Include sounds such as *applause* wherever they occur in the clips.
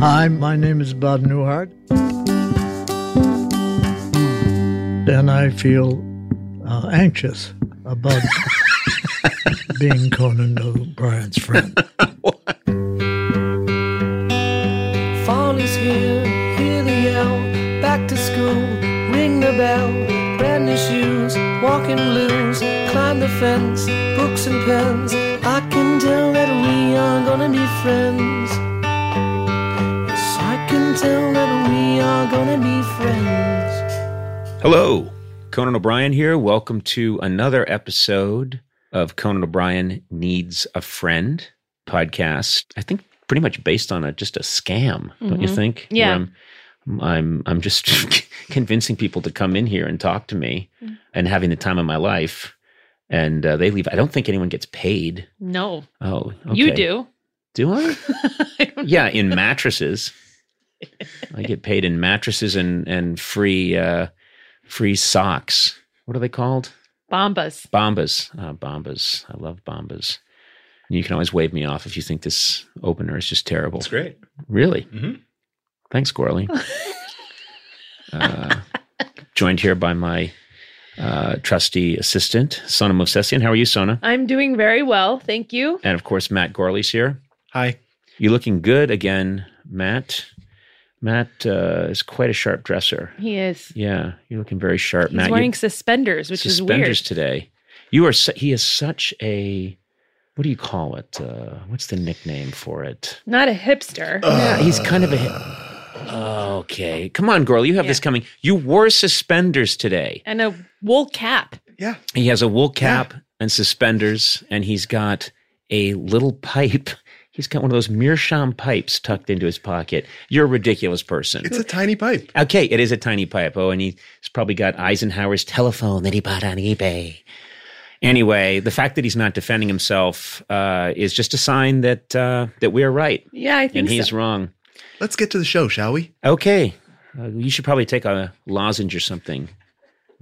Hi, my name is Bob Newhart. And I feel uh, anxious about *laughs* being Conan O'Brien's friend. *laughs* Fall is here, hear the yell. Back to school, ring the bell. Brand new shoes, walking blues. Climb the fence, books and pens. I can tell that we are gonna be friends. Hello, Conan O'Brien here. Welcome to another episode of Conan O'Brien Needs a Friend podcast. I think pretty much based on a just a scam, don't you Mhm. think? Yeah. Where I'm, I'm I'm just *laughs* convincing people to come in here and talk to me Mm. and having the time of my life, and uh, they leave. I don't think anyone gets paid. No, Oh, you do. Do I? *laughs* I yeah, in mattresses. I get paid in mattresses and and free uh, free socks. What are they called? Bombas. Bombas. Uh, bombas. I love bombas. You can always wave me off if you think this opener is just terrible. That's great. Really? Mhm. Thanks, Gourley. *laughs* uh, joined here by my uh, trusty assistant, Sona Movsesian. How are you, Sona? I'm doing very well. Thank you. And of course, Matt Gourley's here. Hi. You're looking good again, Matt? Matt uh, is quite a sharp dresser. He is. Yeah, you're looking very sharp, He's Matt. He's wearing suspenders, which is weird. suspenders today. You are. Su- he is such a. What do you call it? Uh, what's the nickname for it? Not a hipster. yeah, he's kind of a. hi- Okay, come on, girl. You have this coming. You wore suspenders today. and a wool cap. Yeah. He has a wool cap and suspenders, and he's got a little pipe. He's got one of those meerschaum pipes tucked into his pocket. You're a ridiculous person. It's a tiny pipe. Okay, it is a tiny pipe. Oh, and he's probably got Eisenhower's telephone that he bought on eBay. Anyway, the fact that he's not defending himself uh, is just a sign that uh, that we're right Yeah, I think and he's so. wrong. Let's get to the show, shall we? Okay, uh, you should probably take a lozenge or something.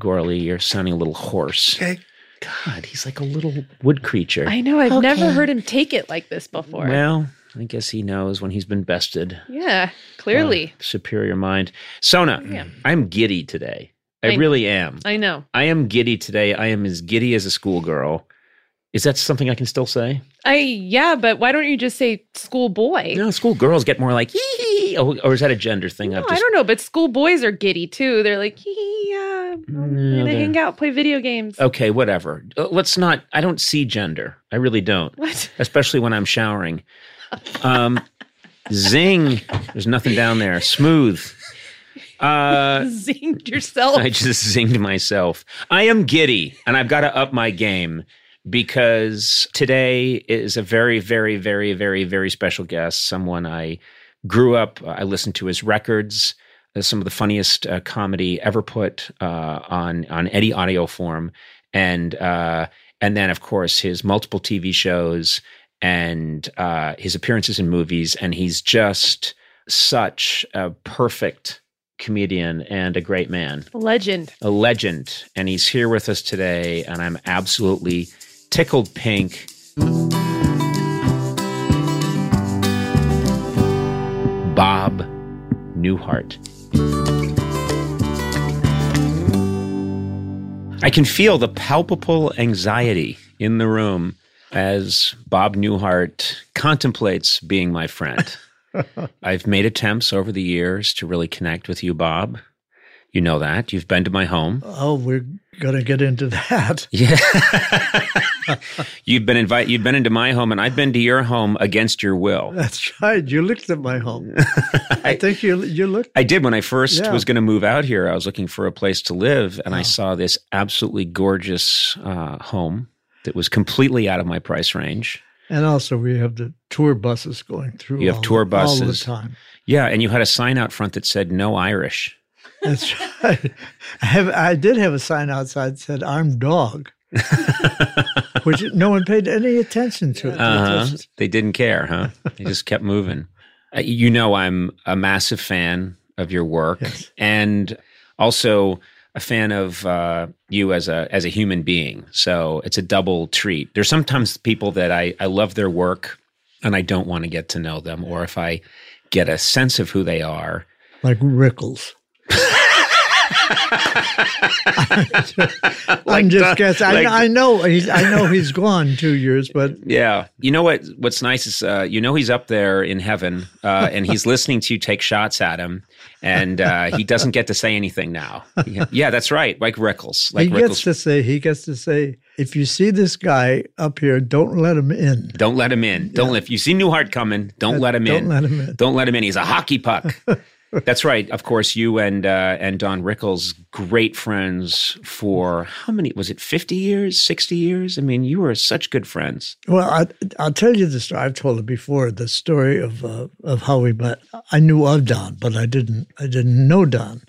Gourley, you're sounding a little hoarse. Okay. God, he's like a little wood creature. I know. I've never heard him take it like this before. Well, I guess he knows when he's been bested. yeah, clearly. Uh, superior mind. Sona, Yeah. I'm giddy today. I I- really am. I know. I am giddy today. I am as giddy as a schoolgirl. Is that something I can still say? I yeah, but why don't you just say schoolboy? No, schoolgirls get more like hee Oh, or is that a gender thing? No, I've I don't know, but school boys are giddy too. They're like, hee, yeah, No, they're- hang out, play video games. okay, whatever. Uh, Let's not. I don't see gender. I really don't, What? *laughs* especially when I'm showering. Um, zing. There's nothing down there. Smooth. Uh, *laughs* Zinged yourself. I just zinged myself. I am giddy, and I've got to up my game because today is a very, very, very, very, very special guest. Someone I grew up. I listened to his records. uh, Some of the funniest uh, comedy ever put uh, on on any audio form, and uh, and then of course his multiple TV shows and uh, his appearances in movies, and he's just such a perfect comedian and a great man Legend. a legend, and he's here with us today, and I'm absolutely tickled pink. Bob Newhart. I can feel the palpable anxiety in the room as Bob Newhart contemplates being my friend. *laughs* I've made attempts over the years to really connect with you, Bob. You know that. You've been to my home. Oh, we're going to get into that. *laughs* Yeah. *laughs* you've been invited you've been into my home and I've been to your home against your will. That's right. You looked at my home. *laughs* I think you you looked. I did when I first Yeah. was going to move out here. I was looking for a place to live and I saw this absolutely gorgeous uh, home that was completely out of my price range. And also, we have the tour buses going through. You have all- tour all the buses. time. Yeah, and you had a sign out front that said no Irish. That's right. I have. I did have a sign outside that said "Armed Dog," *laughs* which no one paid any attention to. Uh-huh. just- They didn't care, huh? They just kept moving. Uh, you know, I'm a massive fan of your work, Yes. and also a fan of uh, you as a as a human being. So it's a double treat. There's sometimes people that I I love their work, and I don't want to get to know them, or if I get a sense of who they are. like Rickles. *laughs* I'm just guessing. I, like- I know he's. I know he's gone two years, but *laughs* Yeah, you know what? What's nice is uh, you know he's up there in heaven, uh, and he's listening to you take shots at him, and uh, he doesn't get to say anything now. Yeah, yeah, that's right, like Rickles, like he gets to say. He gets to say, if you see this guy up here, don't let him in. don't let him in. Don't if you see Newhart coming, don't let him don't in. let him in. Don't let him in. He's a hockey puck. *laughs* That's right. Of course, you and uh, and Don Rickles, great friends for how many? Was it fifty years, sixty years? I mean, you were such good friends. Well, I, I'll tell you the story. I've told it before. The story of uh, of how we met. I knew of Don, but I didn't. I didn't know Don.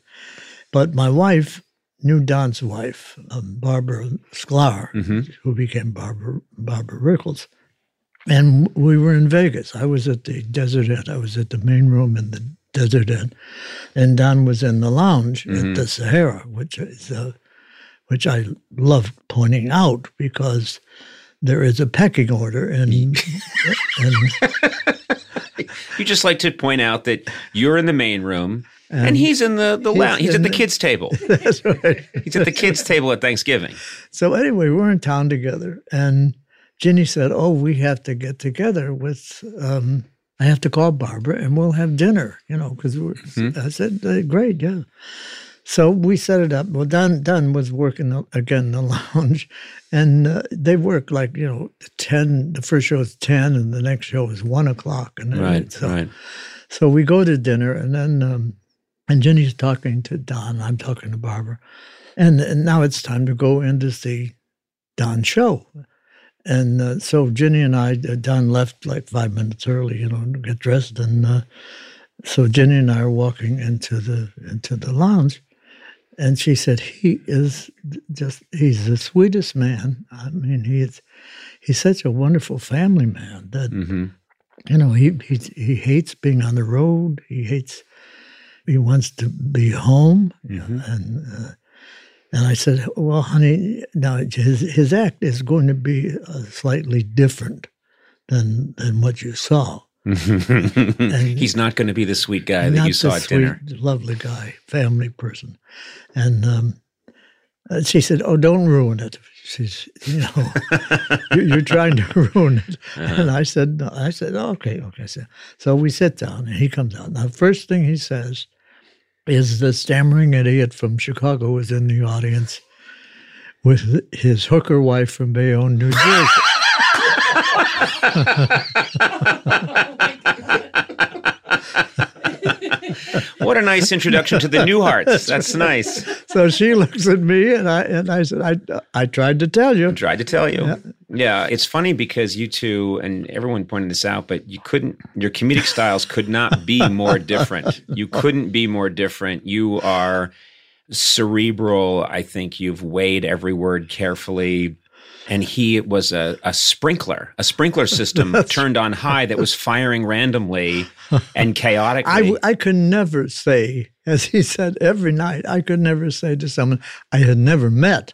But my wife knew Don's wife, um, Barbara Sklar, who became Barbara Barbara Rickles. And we were in Vegas. I was at the Desert Inn. I was at the main room in the Desert Inn, and Don was in the lounge at the Sahara, which is uh, which I love pointing out because there is a pecking order, and *laughs* and *laughs* You just like to point out that you're in the main room and, he's in the, the lounge. He's at the the- kids' table. *laughs* that's right. He's at the kids' table at Thanksgiving. So anyway, we're in town together, and Ginny said, "Oh, we have to get together with. Um, I have to call Barbara, and we'll have dinner. You know, because I said, uh, great, yeah." So we set it up. Well, Don Don was working the- again in the *laughs* lounge, and uh, they work like you know ten. The first show is ten, and the next show is one o'clock, and then so, So we go to dinner, and then um, and Ginny's talking to Don. I'm talking to Barbara, and, and now it's time to go in to see Don's show. And uh, so Ginny and I, uh, Don left like five minutes early, you know, to get dressed, and uh, so Ginny and I are walking into the into the lounge, and she said he is just he's the sweetest man. I mean, he's he's such a wonderful family man that hmm you know he he he hates being on the road he hates he wants to be home Mhm. and uh, and I said well honey now his his act is going to be uh, slightly different than than what you saw *laughs* He's not going to be the sweet guy that you saw at dinner. sweet, lovely guy family person and um uh, she said, "Oh, don't ruin it." She's, you know, *laughs* you're, you're trying to *laughs* ruin it. Uh-huh. And I said, no. I said, oh, "Okay, okay." So, so we sit down, and he comes out. Now, the first thing he says is the stammering idiot from Chicago was in the audience with his hooker wife from Bayonne, New Jersey. *laughs* *laughs* *laughs* What a nice introduction to the Newharts. That's nice. So she looks at me, and I and I said, "I I tried to tell you." I Tried to tell you. Yeah. it's funny because you two and everyone pointed this out, but you couldn't. Your comedic styles could not be more different. You couldn't be more different. You are cerebral. I think you've weighed every word carefully. And he was a, a sprinkler, a sprinkler *laughs* system turned on high that was firing randomly and *laughs* chaotically. I, I could never say, as he said every night, I could never say to someone I had never met,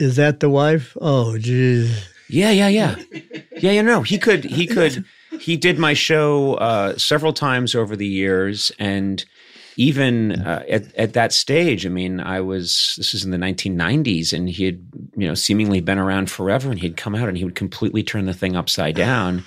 "Is that the wife?" Oh, geez. Yeah, yeah, yeah, *laughs* yeah. You know, he could, he could, he did my show uh, several times over the years, and even uh, at at that stage, I mean, I was this is in the 1990s, and he had you know seemingly been around forever, and he'd come out and he would completely turn the thing upside down.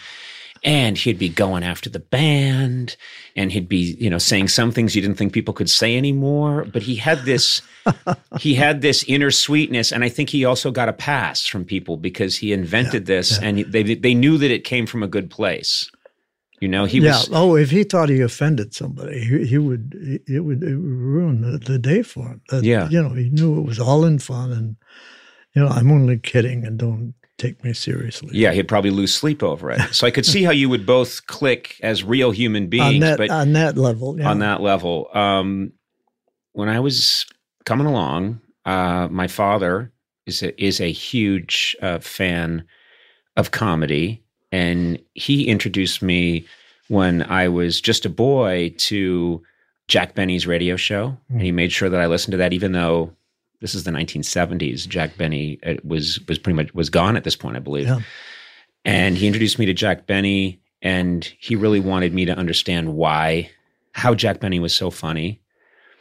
And he'd be going after the band, and he'd be, you know, saying some things you didn't think people could say anymore. But he had this, *laughs* he had this inner sweetness, and I think he also got a pass from people because he invented this, and they they knew that it came from a good place. You know, he yeah. was Oh, if he thought he offended somebody, he, he would it would, it would ruin the, the day for him. That, Yeah. You know, he knew it was all in fun, and you know, I'm only kidding, and don't take me seriously. Yeah, he'd probably lose sleep over it. So I could see how you would both click as real human *laughs* on beings, that but on that level. Yeah. on that level. Um, when I was coming along, uh, my father is a, is a huge uh, fan of comedy, and he introduced me when I was just a boy to Jack Benny's radio show, and he made sure that I listened to that, even though this is the 1970s. Jack Benny uh, was was pretty much was gone at this point, I believe. Yeah. And he introduced me to Jack Benny, and he really wanted me to understand why, how Jack Benny was so funny.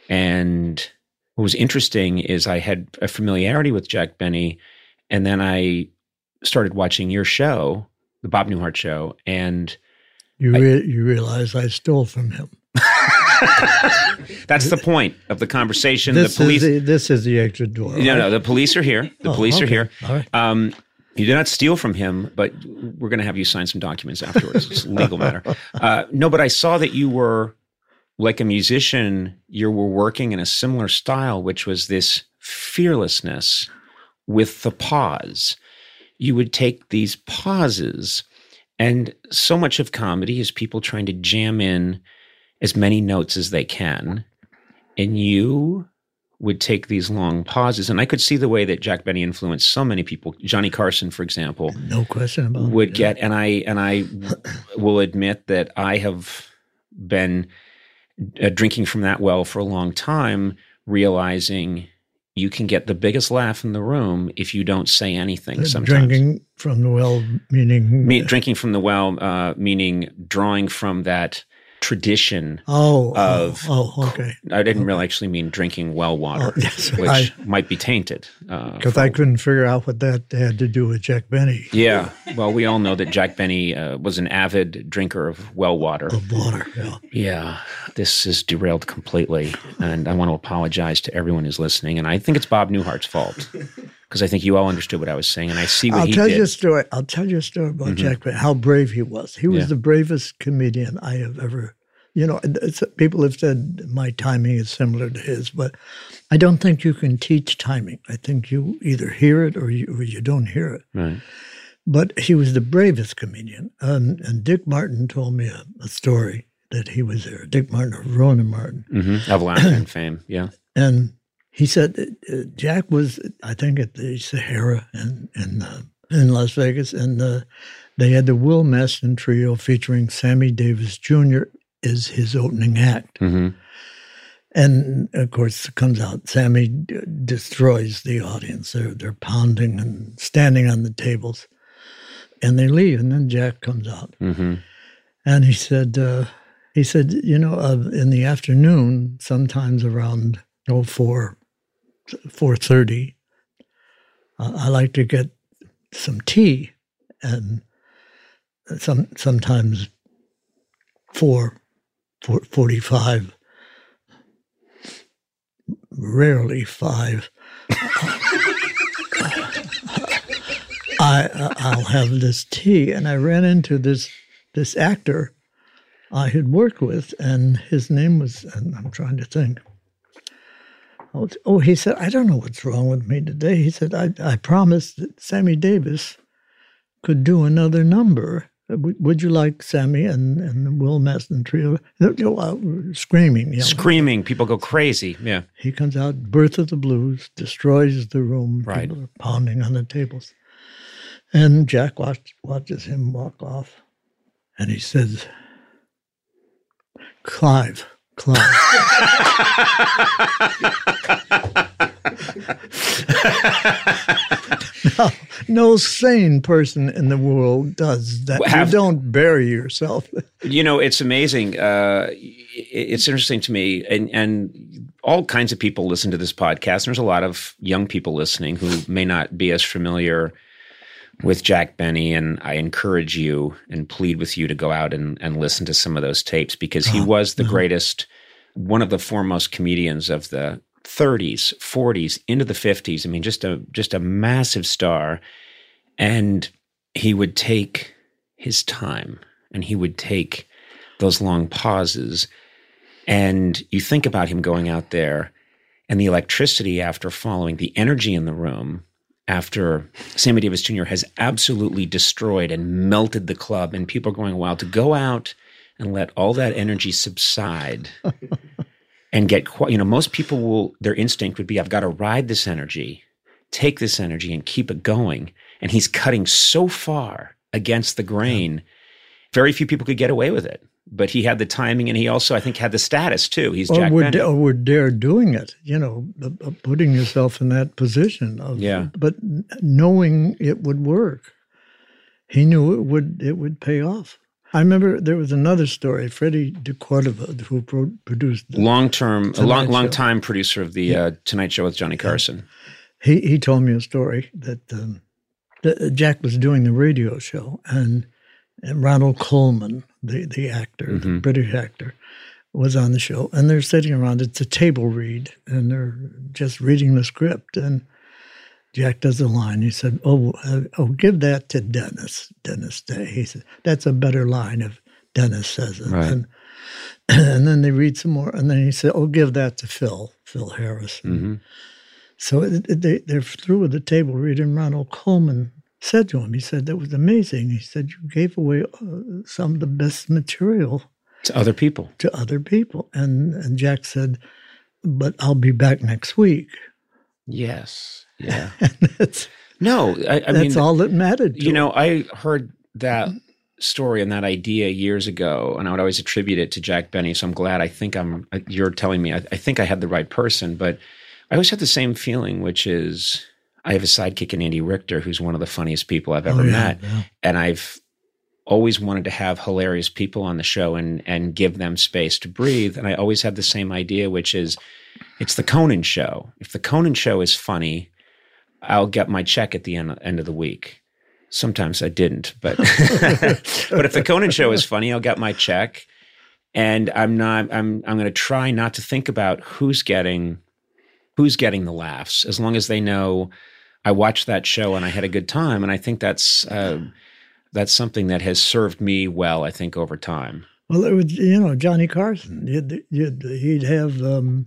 And what was interesting is I had a familiarity with Jack Benny, and then I started watching your show, the Bob Newhart show, and You re- you realize I stole from him. *laughs* that's the point of the conversation. This the police, is the, this is the exit door. no, no, the police are here. The Oh, police are here. Right. Um, you did not steal from him, but we're going to have you sign some documents afterwards. It's a legal *laughs* matter. Uh, no, but I saw that you were like a musician. You were working in a similar style, which was this fearlessness with the pause. You would take these pauses, and so much of comedy is people trying to jam in as many notes as they can, and you would take these long pauses. And I could see the way that Jack Benny influenced so many people. Johnny Carson, for example, No question about it. would get, and I and I *clears throat* will admit that I have been uh, drinking from that well for a long time, realizing you can get the biggest laugh in the room if you don't say anything. Sometimes Drinking from the well, meaning Me, drinking from the well, uh, meaning drawing from that tradition. oh, of- oh, oh, okay. I didn't really actually mean drinking well water, Oh, yes, *laughs* which I- might be tainted. Uh, Because I couldn't figure out what that had to do with Jack Benny. yeah, well, we all know that Jack Benny uh, was an avid drinker of well water. Of water, yeah. Yeah, this is derailed completely, and I want to apologize to everyone who's listening. And I think it's Bob Newhart's fault because I think you all understood what I was saying, and I see what I'll he tell did. Mm-hmm. you a story. I'll tell you a story about Jack Benny, how brave he was. He was Yeah. the bravest comedian I have ever, you know, people have said my timing is similar to his, but I don't think you can teach timing. I think you either hear it or you, or you don't hear it. Right. But he was the bravest comedian. Um, and Dick Martin told me a, a story that he was there. Dick Martin or Rowan and Martin. mm-hmm. Of and fame. Yeah. And he said uh, uh, Jack was, I think, at the Sahara in in, uh, in Las Vegas, and uh, they had the Will Mastin trio featuring Sammy Davis Jr. as his opening act. hmm And of course, it comes out Sammy d- destroys the audience. They're they're pounding and standing on the tables, and they leave. And then Jack comes out, hmm and he said, uh, he said, you know, uh, in the afternoon, sometimes around oh four, four thirty, uh, I like to get some tea, and some sometimes four, four forty-five, rarely five. *laughs* I I'll have this tea, and I ran into this this actor I had worked with, and his name was, and I'm trying to think. Oh, he said, I don't know what's wrong with me today. He said, I, I promised that Sammy Davis could do another number. Would would you like Sammy and, and the Will Mastin trio? They're, you know, uh, screaming. Know. Screaming, people go crazy. Yeah. He comes out, Birth of the Blues, destroys the room. Right. People are pounding on the tables. And Jack watch, watches him walk off. And he says, Clive, Clive. *laughs* no, no sane person in the world does that. Have- you don't bury yourself. You know, it's amazing. Uh, it's interesting to me, and and all kinds of people listen to this podcast. There's a lot of young people listening who may not be as familiar with Jack Benny, and I encourage you and plead with you to go out and, and listen to some of those tapes because he uh-huh. was the uh-huh. greatest, one of the foremost comedians of the 30s, 40s, into the 50s. I mean, just a just a massive star, and he would take his time and he would take those long pauses. And you think about him going out there and the electricity after following the energy in the room after Sammy Davis Jr. has absolutely destroyed and melted the club, and people are going wild to go out and let all that energy subside *laughs* and get quiet. You know, most people will, their instinct would be, I've got to ride this energy, take this energy, and keep it going. And he's cutting so far against the grain. Very few people could get away with it. But he had the timing, and he also, I think, had the status too. He's or Jack would, Benny. or would dare doing it, you know, uh, uh, putting yourself in that position of, Yeah. but knowing it would work. He knew it would it would pay off. I remember there was another story, Freddie de Cordova, who pro- produced. the- long term, a long, long Show. time producer of the uh, Tonight Show with Johnny Carson. he he told me a story that, um, that Jack was doing the radio show, and, and Ronald Colman, the the actor, the British actor, was on the show, and they're sitting around. It's a table read, and they're just reading the script, and Jack does a line. He said, "Oh, uh, oh, give that to Dennis, Dennis Day." He said, "That's a better line if Dennis says it." Right. And, *clears throat* and then they read some more, and then he said, "Oh, give that to Phil, Phil Harris." hmm So it, it- they, they're through with the table read, and Ronald Colman said to him, he said, that was amazing. He said, you gave away uh, some of the best material To other people. to other people. And, and Jack said, but I'll be back next week. Yes. Yeah. *laughs* That's, No, I, I that's mean, all that mattered to you him. know, I heard that story and that idea years ago, and I would always attribute it to Jack Benny. So I'm glad. I think I'm. You're telling me. I, I think I had the right person, but I always had the same feeling, which is I have a sidekick in Andy Richter, who's one of the funniest people I've oh, ever Oh, yeah, met, yeah. and I've always wanted to have hilarious people on the show and and give them space to breathe. And I always had the same idea, which is it's the Conan show. If the Conan show is funny, I'll get my check at the end, end of the week. Sometimes I didn't, but *laughs* but if the Conan show is funny, I'll get my check. And I'm not I'm I'm gonna try not to think about who's getting who's getting the laughs, as long as they know I watched that show and I had a good time. And I think that's uh, that's something that has served me well, I think, over time. Well, it was, you know, Johnny Carson. You'd, you'd, he'd have um,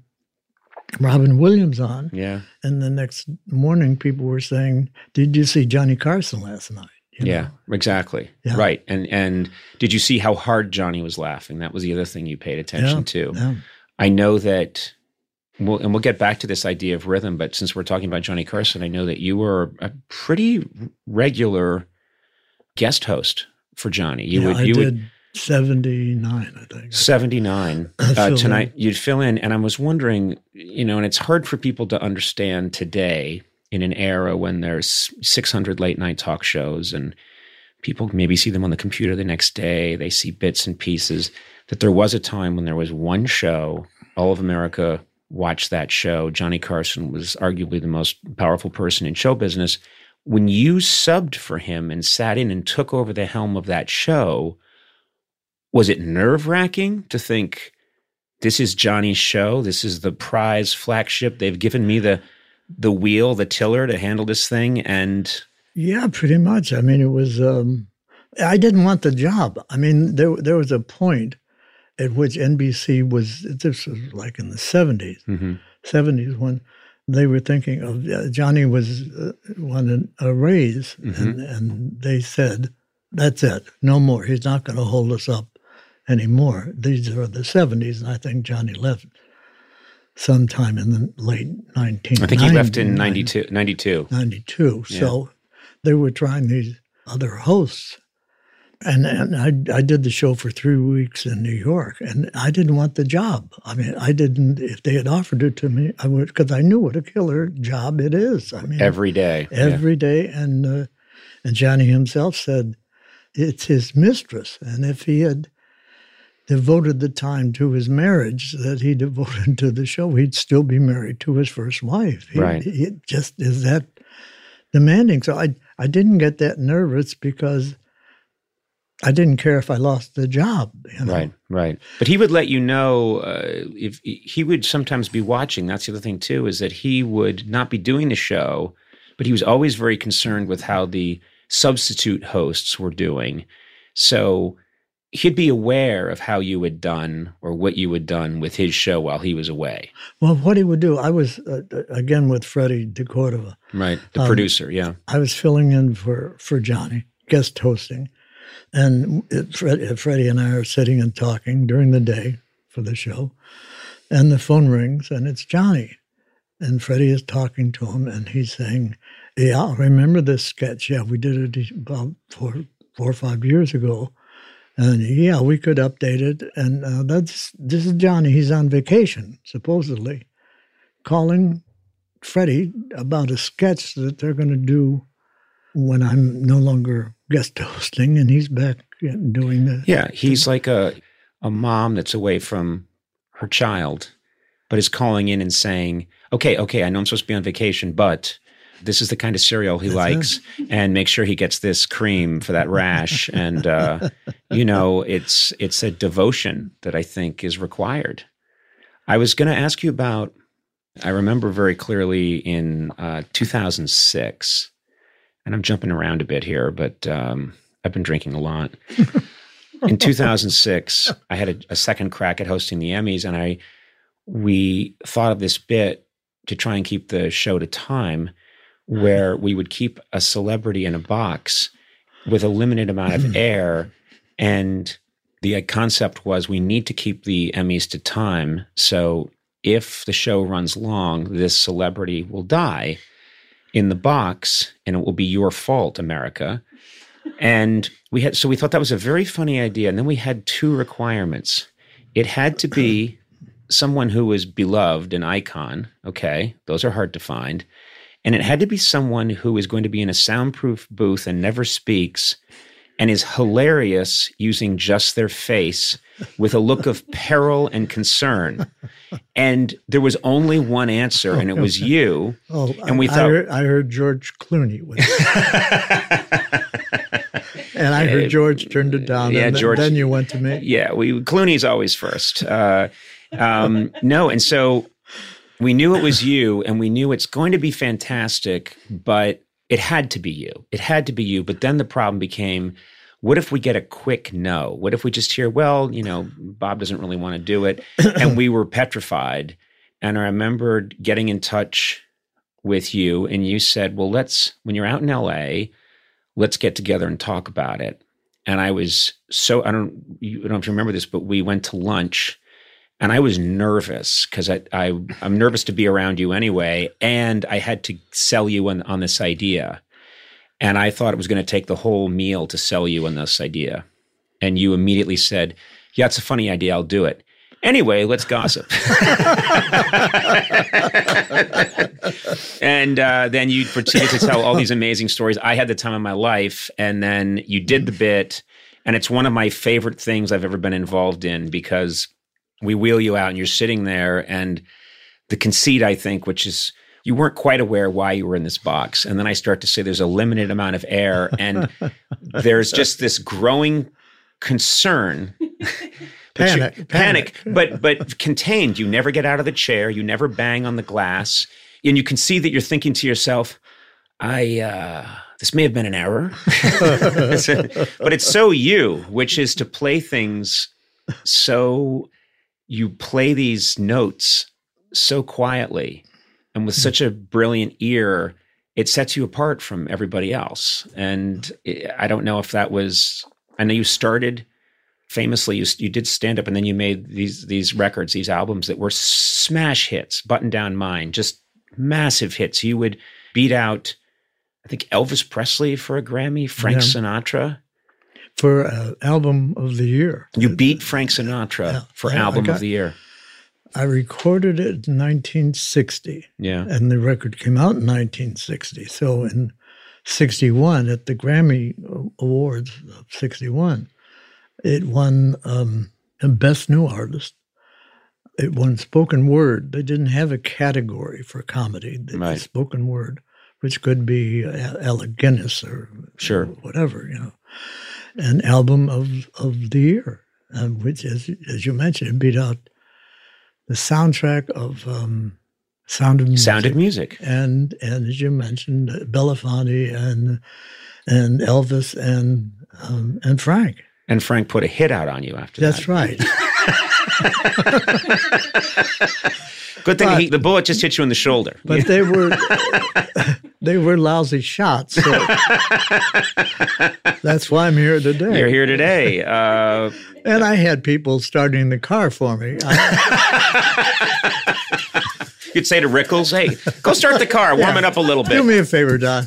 Robin Williams on. Yeah. And the next morning, people were saying, Did you see Johnny Carson last night? You Yeah, know? exactly. Yeah. Right. And and did you see how hard Johnny was laughing? That was the other thing you paid attention Yeah, to. yeah. I know that we'll, and we'll get back to this idea of rhythm, but since we're talking about Johnny Carson, I know that you were a pretty regular guest host for Johnny. You Yeah, would I you did would 79, I think. 79 uh, *clears throat* tonight you'd fill in and i was wondering you know and it's hard for people to understand today in an era when there's 600 late night talk shows and people maybe see them on the computer the next day they see bits and pieces that there was a time when there was one show all of america watched that show johnny carson was arguably the most powerful person in show business when you subbed for him and sat in and took over the helm of that show was it nerve wracking to think this is Johnny's show? This is the prize flagship. They've given me the the wheel, the tiller to handle this thing, and Yeah, pretty much. I mean, it was. Um, I didn't want the job. I mean, there there was a point at which NBC was. This was like in the seventies. hmm 70s when they were thinking of uh, Johnny was uh, wanted a raise, and, and they said, "That's it, no more. He's not going to hold us up anymore." These are the 70s, and I think Johnny left sometime in the late 1990s. I think he left in 92. 92. 92. So they were trying these other hosts. And, and I, I did the show for three weeks in New York, and I didn't want the job. I mean, I didn't. If they had offered it to me, I would because I knew what a killer job it is. I mean, Every day. Yeah. every day. And uh, and Johnny himself said it's his mistress, and if he had devoted the time to his marriage that he *laughs* devoted to the show, he'd still be married to his first wife. He- Right. It just is that demanding. So I I didn't get that nervous because I didn't care if I lost the job. You know? Right, right. But he would let you know uh, if he would sometimes be watching. That's the other thing too, is that he would not be doing the show, but he was always very concerned with how the substitute hosts were doing. So he'd be aware of how you had done or what you had done with his show while he was away. Well, what he would do, I was uh, again with Freddie De Cordova. Right, the Um, producer. Yeah, I was filling in for for Johnny, guest hosting, and it, Fred, Freddie and I are sitting and talking during the day for the show, and the phone rings and it's Johnny, and Freddie is talking to him and he's saying, "Yeah, I remember this sketch. Yeah, we did it about four four or five years ago." And yeah, we could update it. And uh, that's this is Johnny. He's on vacation, supposedly, calling Freddie about a sketch that they're going to do when I'm no longer guest hosting, and he's back doing the. yeah. He's like a a mom that's away from her child, but is calling in and saying, "Okay, okay, I know I'm supposed to be on vacation, but." This is the kind of cereal he That's likes, and make sure he gets this cream for that rash. *laughs* And uh, you know, it's it's a devotion that I think is required. I was going to ask you about. I remember very clearly in uh, 2006, and I'm jumping around a bit here, but um, I've been drinking a lot. *laughs* in 2006, I had a, a second crack at hosting the Emmys, and I we thought of this bit to try and keep the show to time, where we would keep a celebrity in a box with a limited amount of *laughs* air, and the concept was we need to keep the Emmys to time. So if the show runs long, this celebrity will die in the box, and it will be your fault, America. And we had so we thought that was a very funny idea. And then we had two requirements. It had to be *clears throat* someone who was beloved, an icon. Okay, those are hard to find. And it had to be someone who is going to be in a soundproof booth and never speaks and is hilarious using just their face with a look of peril and concern. And there was only one answer, and it was you. Oh, And we I, thought- I, heard, I heard George Clooney was, *laughs* and I heard George turned it down. Yeah, and George- Then you went to me. Yeah, we Clooney's always first. Uh, um, no, and so we knew it was you, and we knew it's going to be fantastic, but it had to be you. It had to be you. But then the problem became. What if we get a quick no? What if we just hear, well, you know, Bob doesn't really want to do it? *clears throat* And we were petrified. And I remembered getting in touch with you, and you said, well, let's, when you're out in LA, let's get together and talk about it. And I was so I don't you I don't know if you remember this, but we went to lunch and I was nervous because I, I I'm nervous to be around you anyway, and I had to sell you on, on this idea. And I thought it was going to take the whole meal to sell you on this idea. And you immediately said, Yeah, it's a funny idea, I'll do it. Anyway, let's gossip. *laughs* and uh, then you proceeded to tell all these amazing stories. I had the time of my life, and then you did the bit, and it's one of my favorite things I've ever been involved in because we wheel you out, and you're sitting there, and the conceit, I think, which is you weren't quite aware why you were in this box, and then I start to say there's a limited amount of air, and *laughs* there's just this growing concern *laughs* you- Panic, panic, panic. but but contained. You never get out of the chair. You never bang on the glass, and you can see that you're thinking to yourself, "I uh, this may have been an error," *laughs* but it's so you, which is to play things so you play these notes so quietly and with such a brilliant ear, it sets you apart from everybody else. And I- don't know if that was, I know you started famously, you, you did stand up and then you made these, these records, these albums that were smash hits, Button Down Mind, just massive hits. You would beat out, I think, Elvis Presley for a Grammy, Frank Yeah. Sinatra. for uh, album of the year. You beat Frank Sinatra Yeah. for I album got- of the year. I recorded it in 1960, Yeah. and the record came out in 1960. So in 61, at the Grammy Awards of 61, it won um, Best New Artist. It won spoken word. They didn't have a category for comedy. They Right. Spoken word, which could be uh, Alec Guinness or Sure. whatever, you know. An album of, of the year, um, which, as, as you mentioned, it beat out the soundtrack of um, Sound of Music. Sound of Music. And, and as you mentioned, uh, Belafonte and, and Elvis and, um, and Frank. And Frank put a hit out on you after That's that. That's right. *laughs* Good thing But- he, the bullet just hit you in the shoulder. But they were *laughs* they were lousy shots. So that's why I'm here today. You're here today. Uh, And I had people starting the car for me. *laughs* You'd say to Rickles, "Hey, go start the car, warm it up a little bit." do me a favor, Don.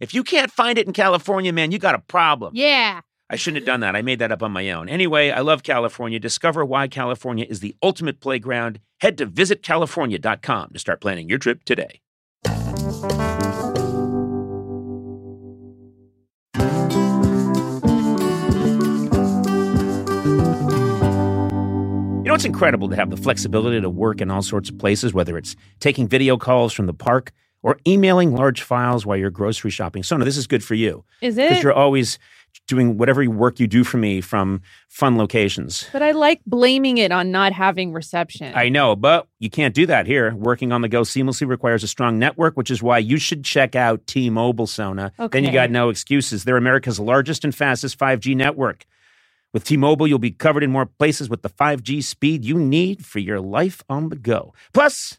if you can't find it in California, man, you got a problem. yeah. I shouldn't have done that. I made that up on my own. Anyway, I love California. Discover why California is the ultimate playground. Head to visitcalifornia.com to start planning your trip today. You know, it's incredible to have the flexibility to work in all sorts of places, whether it's taking video calls from the park or emailing large files while you're grocery shopping. Sona, this is good for you Is it? because you're always doing whatever work you do for me from fun locations. But I like blaming it on not having reception. I know, but you can't do that here. Working on the go seamlessly requires a strong network, which is why you should check out T-Mobile Sona. Okay. Then you got no excuses. They're America's largest and fastest 5G network. With T-Mobile, you'll be covered in more places with the 5G speed you need for your life on the go. Plus,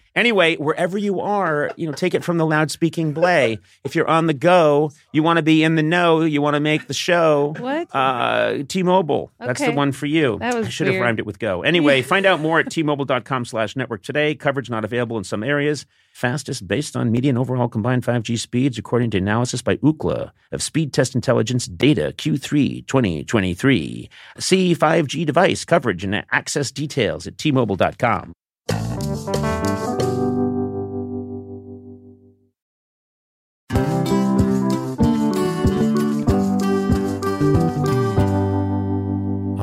Anyway, wherever you are, you know, take it from the loud speaking Blay. If you're on the go, you want to be in the know, you want to make the show. What? Uh, T-Mobile. That's the one for you. That was I should have rhymed it with go. Anyway, *laughs* find out more at T-Mobile.com slash network today. Coverage not available in some areas. Fastest based on median overall combined 5G speeds, according to analysis by Ookla of Speedtest Intelligence Data Q3 2023. See 5G device coverage and access details at T-Mobile.com.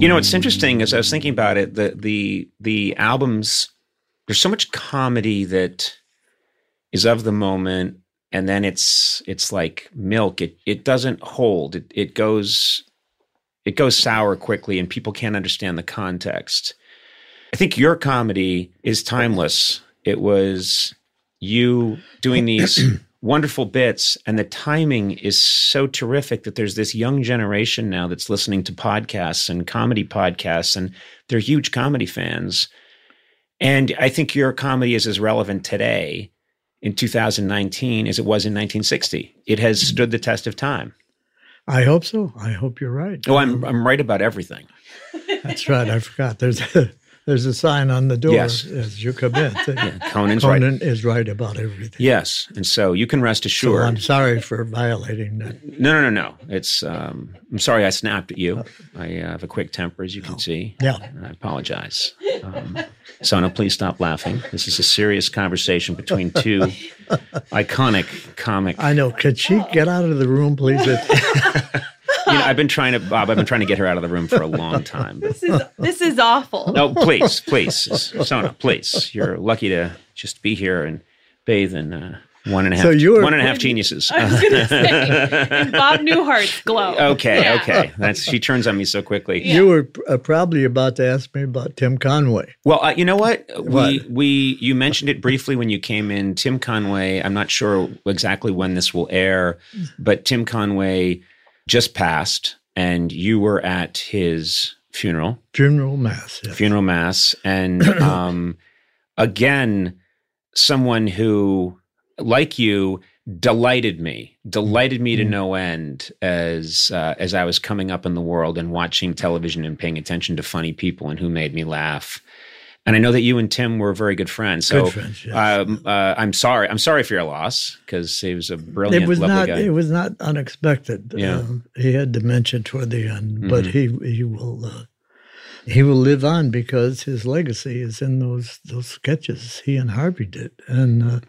You know, what's interesting as I was thinking about it, the the the albums there's so much comedy that is of the moment and then it's it's like milk. It it doesn't hold. It it goes it goes sour quickly and people can't understand the context. I think your comedy is timeless. It was you doing these *clears throat* wonderful bits and the timing is so terrific that there's this young generation now that's listening to podcasts and comedy podcasts and they're huge comedy fans and i think your comedy is as relevant today in 2019 as it was in 1960 it has mm-hmm. stood the test of time I hope so. I hope you're right. oh i'm, I'm right about everything That's right. I forgot. There's a, *laughs* there's a sign on the door Yes. as you come in. *laughs* conan's right Conan is right about everything. yes and so you can rest So assured I'm sorry for violating that. no no no no it's um, i'm sorry i snapped at you i uh, have a quick temper as you can see Yeah. I apologize. Um, Sona, please stop laughing. This is a serious conversation between two *laughs* iconic comic. I know. Could she get out of the room, please? *laughs* It- You know, I've been trying to, Bob. I've been trying to get her out of the room for a long *laughs* time. This is this is awful. No, please, please, Sona, please. You're lucky to just be here and bathe in uh, one and a half, So you were- one and a half geniuses. I was gonna say in *laughs* Bob Newhart's glow. okay, Yeah. okay. That's she turns on me so quickly. You were uh, probably about to ask me about Tim Conway. Well, uh, you know what? We What? we you mentioned it briefly when you came in. Tim Conway. I'm not sure exactly when this will air, but Tim Conway just passed, and you were at his funeral, Funeral mass. yes. funeral mass, and *coughs* um, again, someone who, like you, delighted me, delighted me to no end as uh, as I was coming up in the world and watching television and paying attention to funny people and who made me laugh. And I know that you and Tim were very good friends. So Good friends, yes. um, uh, I'm sorry. I'm sorry for your loss because he was a brilliant, It was lovely not. guy. It was not unexpected. Yeah. Um, he had dementia toward the end, but Mm-hmm. he he will uh, he will live on because his legacy is in those those sketches he and Harvey did. And uh,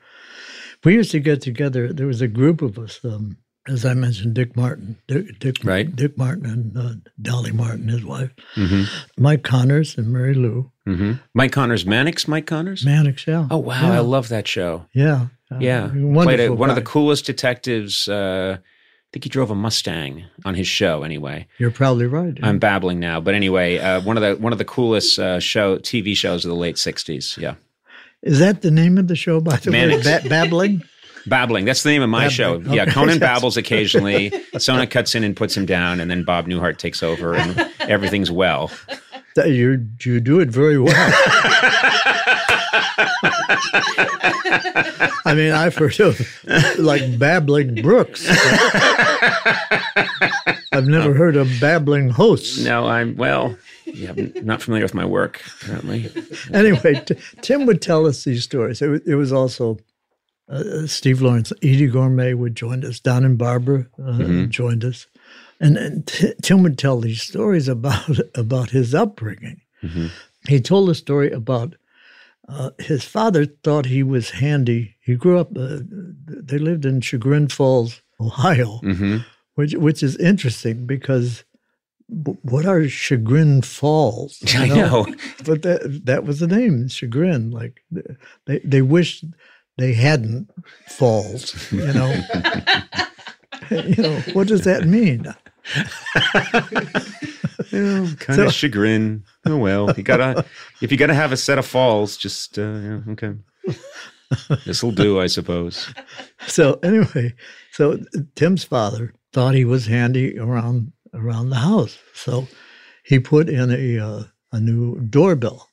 we used to get together. There was a group of us. Um, as I mentioned, Dick Martin, Dick, Dick, Right. Dick Martin, and uh, Dolly Martin, his wife, Mhm. Mike Connors, and Mary Lou Mhm. Mike Connors, Mannix, Mike Connors. Mannix. Yeah. Oh wow, yeah. I love that show. yeah. Uh, Yeah, played a, wonderful one of the coolest detectives. Uh, I think he drove a Mustang on his show. Anyway, You're probably right. I'm babbling now, but anyway, uh, one of the one of the coolest uh, show TV shows of the late '60s. Yeah, Is that the name of the show? By the Mannix. way, ba- babbling. babbling. That's the name of my show. Babbling, Yeah, okay. Conan *laughs* babbles occasionally. Sona cuts in and puts him down, and then Bob Newhart takes over, and everything's well. That You you do it very well. *laughs* I mean, I've heard of like babbling brooks. I've never heard of babbling hosts. No, I'm well. Yeah, I'm not familiar with my work apparently. Anyway, t- Tim would tell us these stories. It was, it was also uh, Steve Lawrence, Eydie Gormé would join us. Don and Barbara uh, joined us, and, and T- Tim would tell these stories about *laughs* about his upbringing. He told a story about uh, his father thought he was handy. He grew up. Uh, they lived in Chagrin Falls, Ohio, hmm which which is interesting because what are Chagrin Falls? you *laughs* I know. *laughs* but that that was the name, Chagrin. Like they they wish they hadn't falls. You know, you know what does that mean? Kind So- of chagrin. Oh well, you gotta if you gotta have a set of falls, just uh, yeah, okay. This will do, I suppose. So anyway, so Tim's father thought he was handy around around the house, so he put in a uh, a new doorbell,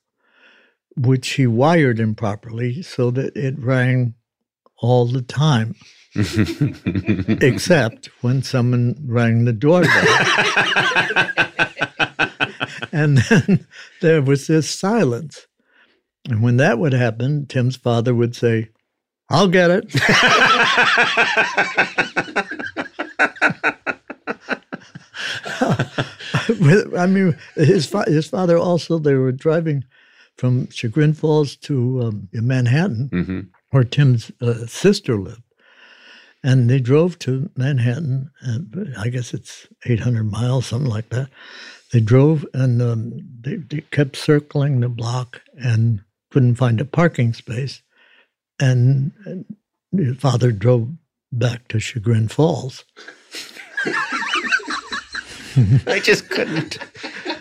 which he wired improperly so that it rang all the time, *laughs* except when someone rang the doorbell. and then there was this silence. And when that would happen, Tim's father would say, I'll get it. *laughs* I mean, his fa- his father also. They were driving from Chagrin Falls to um, Manhattan, Mhm. where Tim's uh, sister lived, and they drove to Manhattan. And I guess it's eight hundred miles, something like that. They drove and um, they, they kept circling the block and couldn't find a parking space. And, and his father drove back to Chagrin Falls. *laughs* I just couldn't.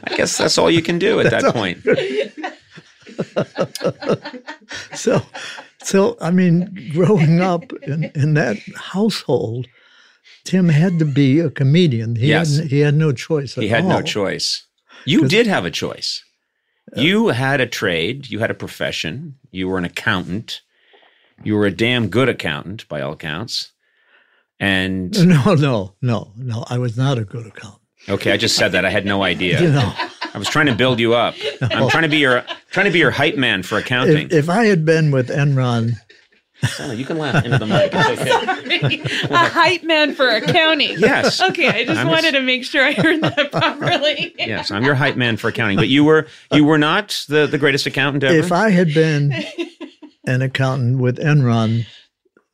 I guess that's all you can do at that point. *laughs* So, so I mean, growing up in, in that household, Tim had to be a comedian. He Yes. had, he had no choice. At He had no choice. You did have a choice. You had a trade, you had a profession, you were an accountant. You were a damn good accountant by all accounts. And *laughs* No, no, no, no. I was not a good accountant. okay, I just said that. I had no idea. You know, I was trying to build you up. I'm oh. trying to be your trying to be your hype man for accounting. if, if I had been with Enron, Sally, you can laugh into the mic. It's okay. *laughs* a hype man for accounting. Yes. Okay, I just I'm wanted just- to make sure I heard that *laughs* properly. Yes, I'm your hype man for accounting. But you were you were not the, the greatest accountant ever. if I had been an accountant with Enron,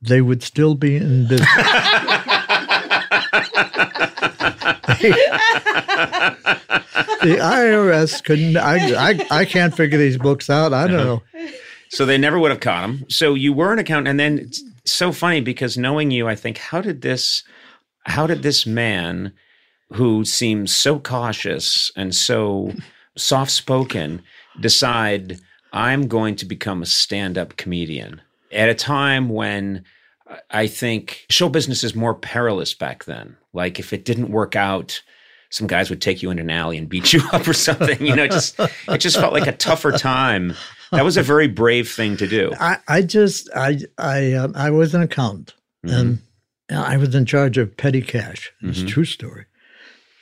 they would still be in business. *laughs* the IRS couldn't. I, I I can't figure these books out. I don't know. So they never would have caught him. So you were an accountant, and then it's so funny because knowing you, I think, how did this, how did this man, who seems so cautious and so soft spoken, decide I'm going to become a stand up comedian at a time when uh, I think show business is more perilous back then. Like if it didn't work out. Some guys would take you into an alley and beat you *laughs* up or something. You know, just it just felt like a tougher time. That was a very brave thing to do. I, I just I I um, I was an accountant and I was in charge of petty cash. It's a true story.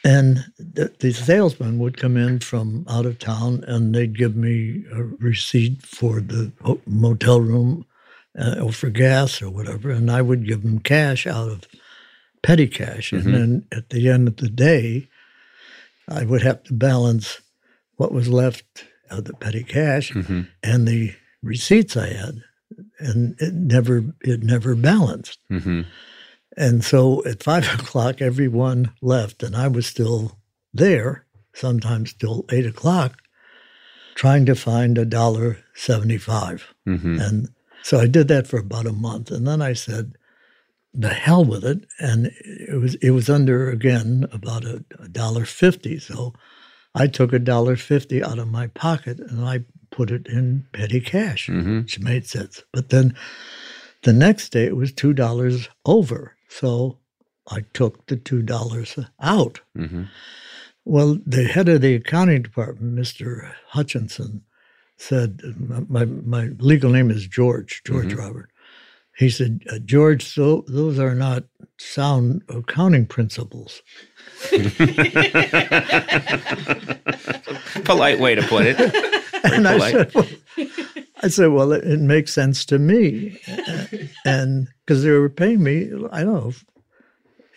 And the, the salesman would come in from out of town and they'd give me a receipt for the motel room uh, or for gas or whatever, and I would give them cash out of petty cash. And then at the end of the day, I would have to balance what was left of the petty cash and the receipts I had, and it never it never balanced. Mm-hmm. And so at five *laughs* o'clock, everyone left, and I was still there, sometimes till eight o'clock, trying to find a dollar seventy-five. Mm-hmm. And so I did that for about a month, and then I said, "The hell with it!" And it was it was under again about a, a dollar fifty. So I took a dollar fifty out of my pocket and I put it in petty cash, which made sense. But then the next day it was two dollars over, so I took the two dollars out. Mm-hmm. Well, the head of the accounting department, Mr. Hutchinson, said, my, my legal name is George, George Robert. He said, "Uh, George, those are not sound accounting principles. *laughs* Polite way to put it. *laughs* and I said, well, I said, well, it, it makes sense to me. and because they were paying me, I don't know,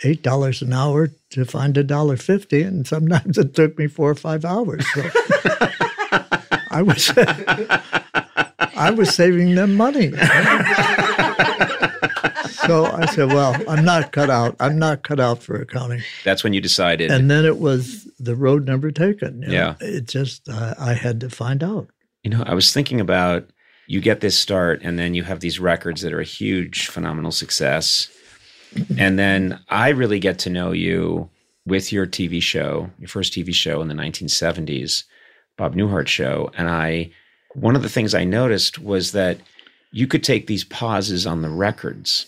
$8 an hour to find a dollar fifty, and sometimes it took me four or five hours. So *laughs* I was, I was saving them money. *laughs* so I said, well, I'm not cut out. I'm not cut out for accounting. That's when you decided. And then it was the road never taken. you know. Yeah. It just, I I had to find out. You know, I was thinking about you get this start, and then you have these records that are a huge, phenomenal success. And then I really get to know you with your TV show, your first TV show in the 1970s, Bob Newhart show. And I, one of the things I noticed was that you could take these pauses on the records,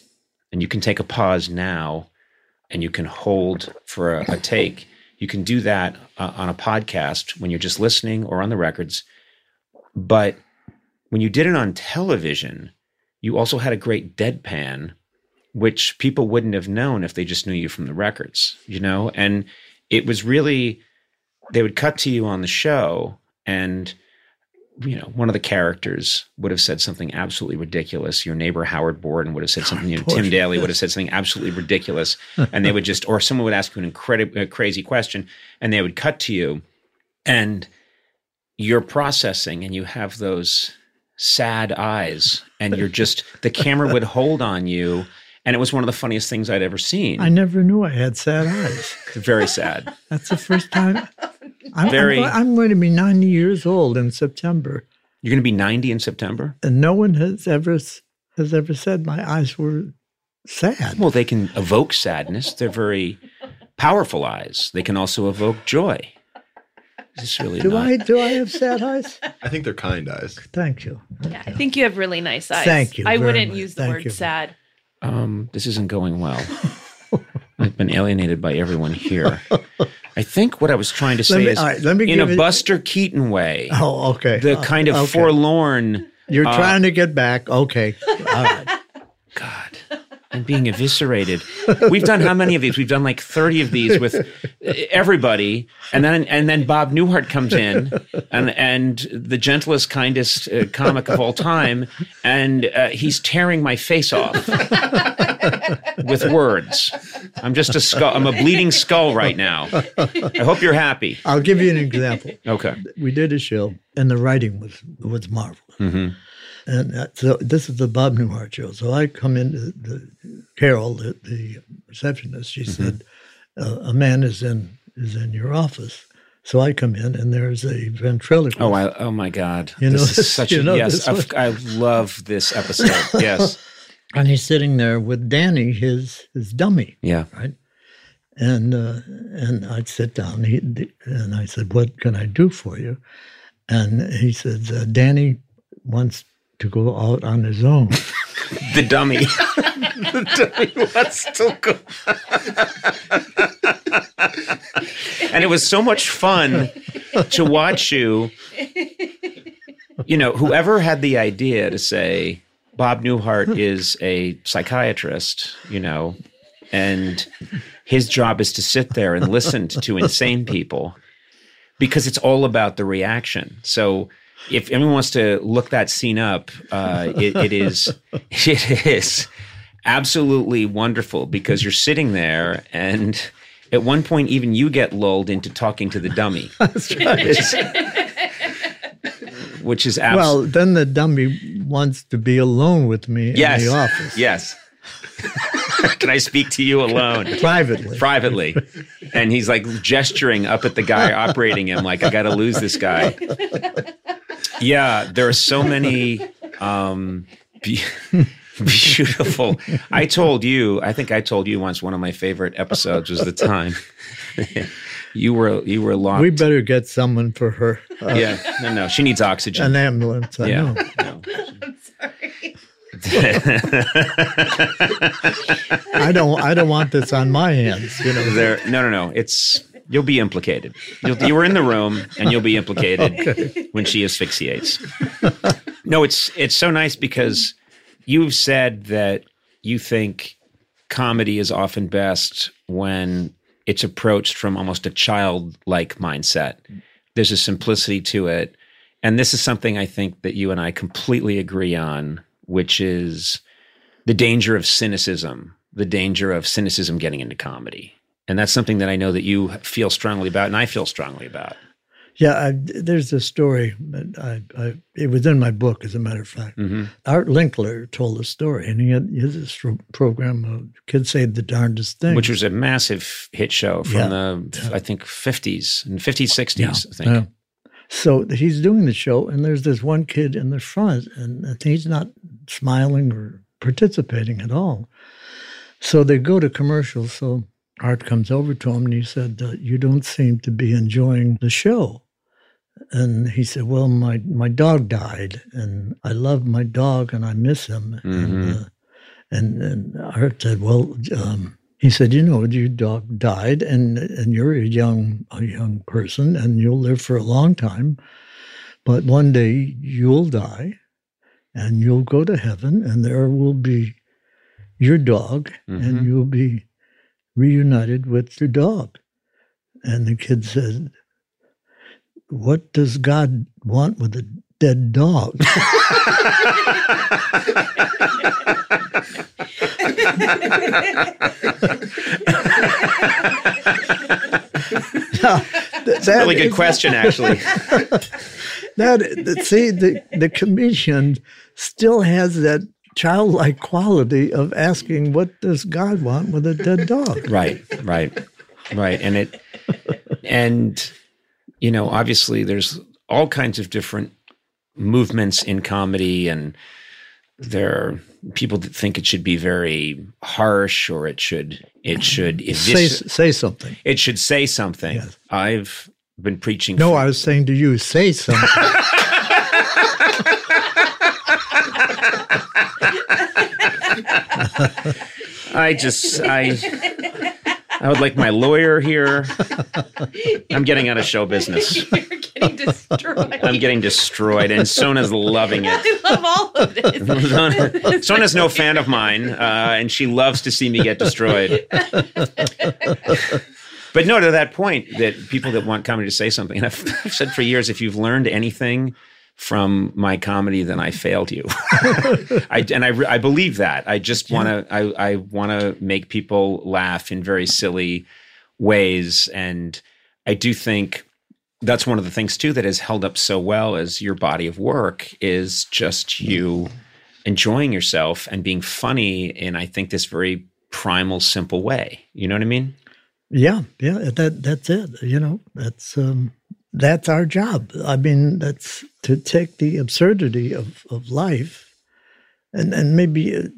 and you can take a pause now, and you can hold for a, a take. You can do that uh, on a podcast when you're just listening or on the records. But when you did it on television, you also had a great deadpan, which people wouldn't have known if they just knew you from the records, you know? And it was really, they would cut to you on the show, and, you know, one of the characters would have said something absolutely ridiculous. Your neighbor, Howard Borden, would have said something, you know, *laughs* Tim Daly would have said something absolutely ridiculous. *laughs* And they would just, or someone would ask you an incredible, crazy question, and they would cut to you. And you're processing and you have those sad eyes and you're just the camera would hold on you and it was one of the funniest things I'd ever seen. I never knew I had sad eyes. Very sad. That's the first time. I'm, Very- I'm, I'm going to be 90 years old in September, You're going to be 90 in September? and no one has ever has ever said my eyes were sad. Well, they can evoke sadness. They're very powerful eyes. They can also evoke joy. Is this really Do not? I do I have sad eyes? I think they're kind eyes. Thank you. Yeah, I think you have really nice eyes. Thank you I wouldn't much. use the Thank word you. sad. Um, this isn't going well. *laughs* I've been alienated by everyone here. *laughs* I think what I was trying to say me- is right, let me in a it- Buster Keaton way. Oh, okay. the Uh, kind of okay. forlorn You're uh, trying to get back. Okay. All right. God, I'm being eviscerated. We've done how many of these? We've done like 30 of these with everybody, and then and then Bob Newhart comes in, and and the gentlest, kindest uh, comic of all time, and uh, he's tearing my face off with words. I'm just a skull. I'm a bleeding skull right now. I hope you're happy. I'll give you an example. Okay. We did a show, and the writing was was marvelous. hmm And uh, so this is the Bob Newhart show. So I come in, the, the Carol, the, the receptionist, she said, uh, "A man is in is in your office." So I come in, and there's a ventriloquist. Oh, I, oh my God! You know this is such you a know yes. I love this episode. Yes. *laughs* and he's sitting there with Danny, his his dummy, Yeah. right? And uh, and I'd sit down, he, and I said, "What can I do for you?" And he said, uh, "Danny wants to go out on his own." *laughs* The dummy. *laughs* the dummy wants to go. and it was so much fun to watch you. You know, whoever had the idea to say Bob Newhart is a psychiatrist, you know, and his job is to sit there and listen to insane people because it's all about the reaction. So if anyone wants to look that scene up, uh, it, it is *laughs* it is absolutely wonderful because you're sitting there and at one point even you get lulled into talking to the dummy. *laughs* That's right. Which is absolutely Well, then the dummy wants to be alone with me yes, in the office yes. *laughs* Can I speak to you alone? privately. privately. And he's like gesturing up at the guy operating him, like, I got to lose this guy. Yeah, there are so many um, be- *laughs* beautiful. I told you, I think I told you once one of my favorite episodes was the time *laughs* you were you were locked. we better get someone for her. Uh, *laughs* yeah, no, no, she needs oxygen. An ambulance. I yeah, know. no. *laughs* I don't. I don't want this on my hands. You know. there no no no it's you'll be implicated you'll, you were in the room and you'll be implicated *laughs* when she asphyxiates no it's it's so nice because you've said that you think comedy is often best when it's approached from almost a childlike mindset there's a simplicity to it and this is something i think that you and i completely agree on which is the danger of cynicism, the danger of cynicism getting into comedy. And that's something that I know that you feel strongly about and I feel strongly about. Yeah, I, there's a story. That I, I, it was in my book, as a matter of fact. hmm Art Linkletter told a story, and he had, this pro- program, uh, Kids Say the Darndest Thing. Which was a massive hit show from Yeah. the, I think, 50s and 50s, 60s, Yeah. I think. Yeah. So he's doing the show, and there's this one kid in the front, and he's not smiling or participating at all. So they go to commercial. So Art comes over to him and he said, uh, "You don't seem to be enjoying the show." And he said, "Well, my my dog died, and I love my dog, and I miss him." And, uh, and and Art said, "Well." Um, he said, "You know, your dog died, and and you're a young a young person, and you'll live for a long time. But one day you'll die, and you'll go to heaven, and there will be your dog, and Mhm. you'll be reunited with your dog." And the kid said, "What does God want with a dead dog?" *laughs* That's a Really good question, actually. *laughs* That that- see the the comedian still has that childlike quality of asking, "What does God want with a dead dog?" right, right, right. And it, and, you know, obviously there's all kinds of different movements in comedy and there are people that think it should be very harsh or it should it should Say say something. it should say something. Yes. I've been preaching No, for- I was saying to you, say something. *laughs* I just I I would like my lawyer here. *laughs* I'm getting out of show business. *laughs* You're getting destroyed. I'm getting destroyed, and Sona's loving *laughs* it. I love all of this. Sona, Sona's no fan of mine, uh, and she loves to see me get destroyed. but no, to that point, that people that want comedy to say something, and I've, I've said for years, if you've learned anything from my comedy, then I failed you. *laughs* I, and I, I believe that. I just want to. I, I want to make people laugh in very silly ways, and I do think that's one of the things too that has held up so well as your body of work is just you enjoying yourself and being funny in I think this very primal simple way. You know what I mean? yeah, yeah, that that's it. You know, that's um, that's our job. I mean, that's to take the absurdity of of life, and and maybe uh,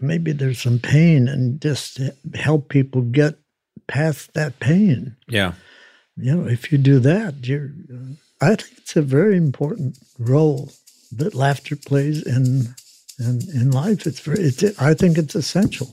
maybe there's some pain, and just help people get past that pain. Yeah. you know, if you do that, you're. Uh, I think it's a very important role that laughter plays in in, in life. It's very. It's, I think it's essential.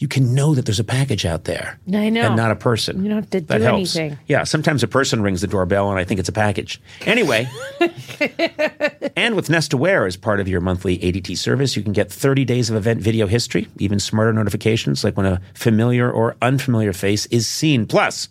You can know that there's a package out there. I know. And not a person. You don't have to that do helps. anything. Yeah, sometimes a person rings the doorbell and I think it's a package. Anyway, *laughs* and with Nest Aware as part of your monthly ADT service, you can get 30 days of event video history, even smarter notifications like when a familiar or unfamiliar face is seen. Plus,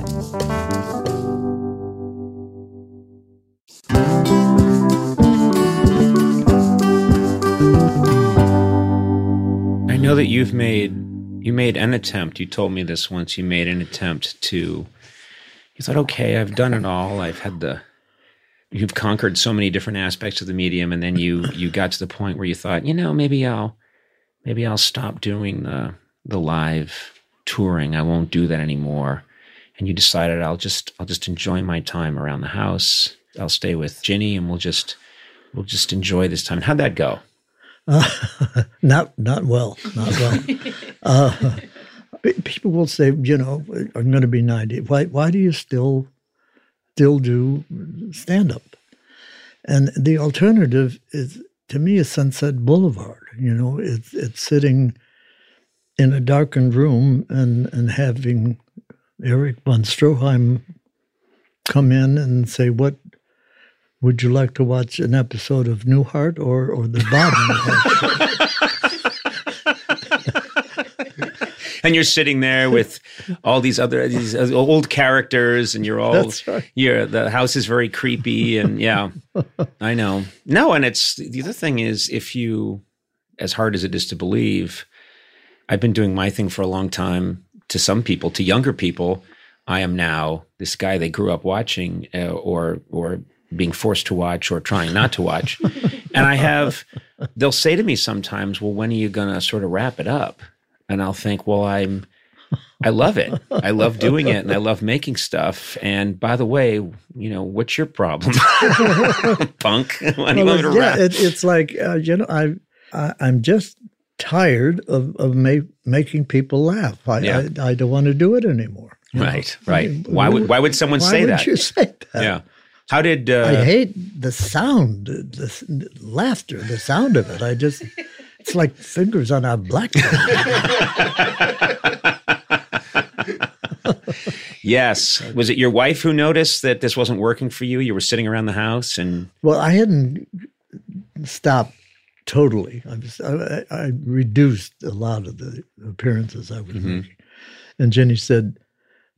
I know that you've made you made an attempt. You told me this once. You made an attempt to. You thought, okay, I've done it all. I've had the. You've conquered so many different aspects of the medium, and then you you got to the point where you thought, you know, maybe I'll maybe I'll stop doing the the live touring. I won't do that anymore. And you decided I'll just I'll just enjoy my time around the house. I'll stay with Ginny, and we'll just we'll just enjoy this time. How'd that go? Uh, *laughs* not not well, not well. *laughs* uh, people will say, you know, I'm going to be 90. Why why do you still still do stand up? And the alternative is to me is Sunset Boulevard. You know, it's it's sitting in a darkened room and and having Erich von Stroheim come in and say, "What would you like to watch an episode of Newhart or or the Bob Newhart?" and you're sitting there with all these other these old characters and you're all That's right. you're the house is very creepy and yeah *laughs* i know no and it's the other thing is if you as hard as it is to believe i've been doing my thing for a long time to some people to younger people i am now this guy they grew up watching uh, or or being forced to watch or trying not to watch *laughs* and i have they'll say to me sometimes well when are you going to sort of wrap it up and I'll think, well, I'm, I love it. I love doing it, and I love making stuff. And by the way, you know, what's your problem, *laughs* punk? *laughs* Why do you Well, want me to yeah, rap? it, it's like uh, you know, I, I I'm just tired of of ma- making people laugh. I, Yeah. I I don't want to do it anymore. you know? Right, right. I mean, Why would why would someone why say would that? You *laughs* say that. yeah. How did uh, I hate the sound, the, the laughter, the sound of it. I just, it's like fingers on a blackboard. *laughs* yes? Was it your wife who noticed that this wasn't working for you? You were sitting around the house, and Well, I hadn't stopped totally. I, was, I, I reduced a lot of the appearances I was Mm-hmm. making. And Ginny said,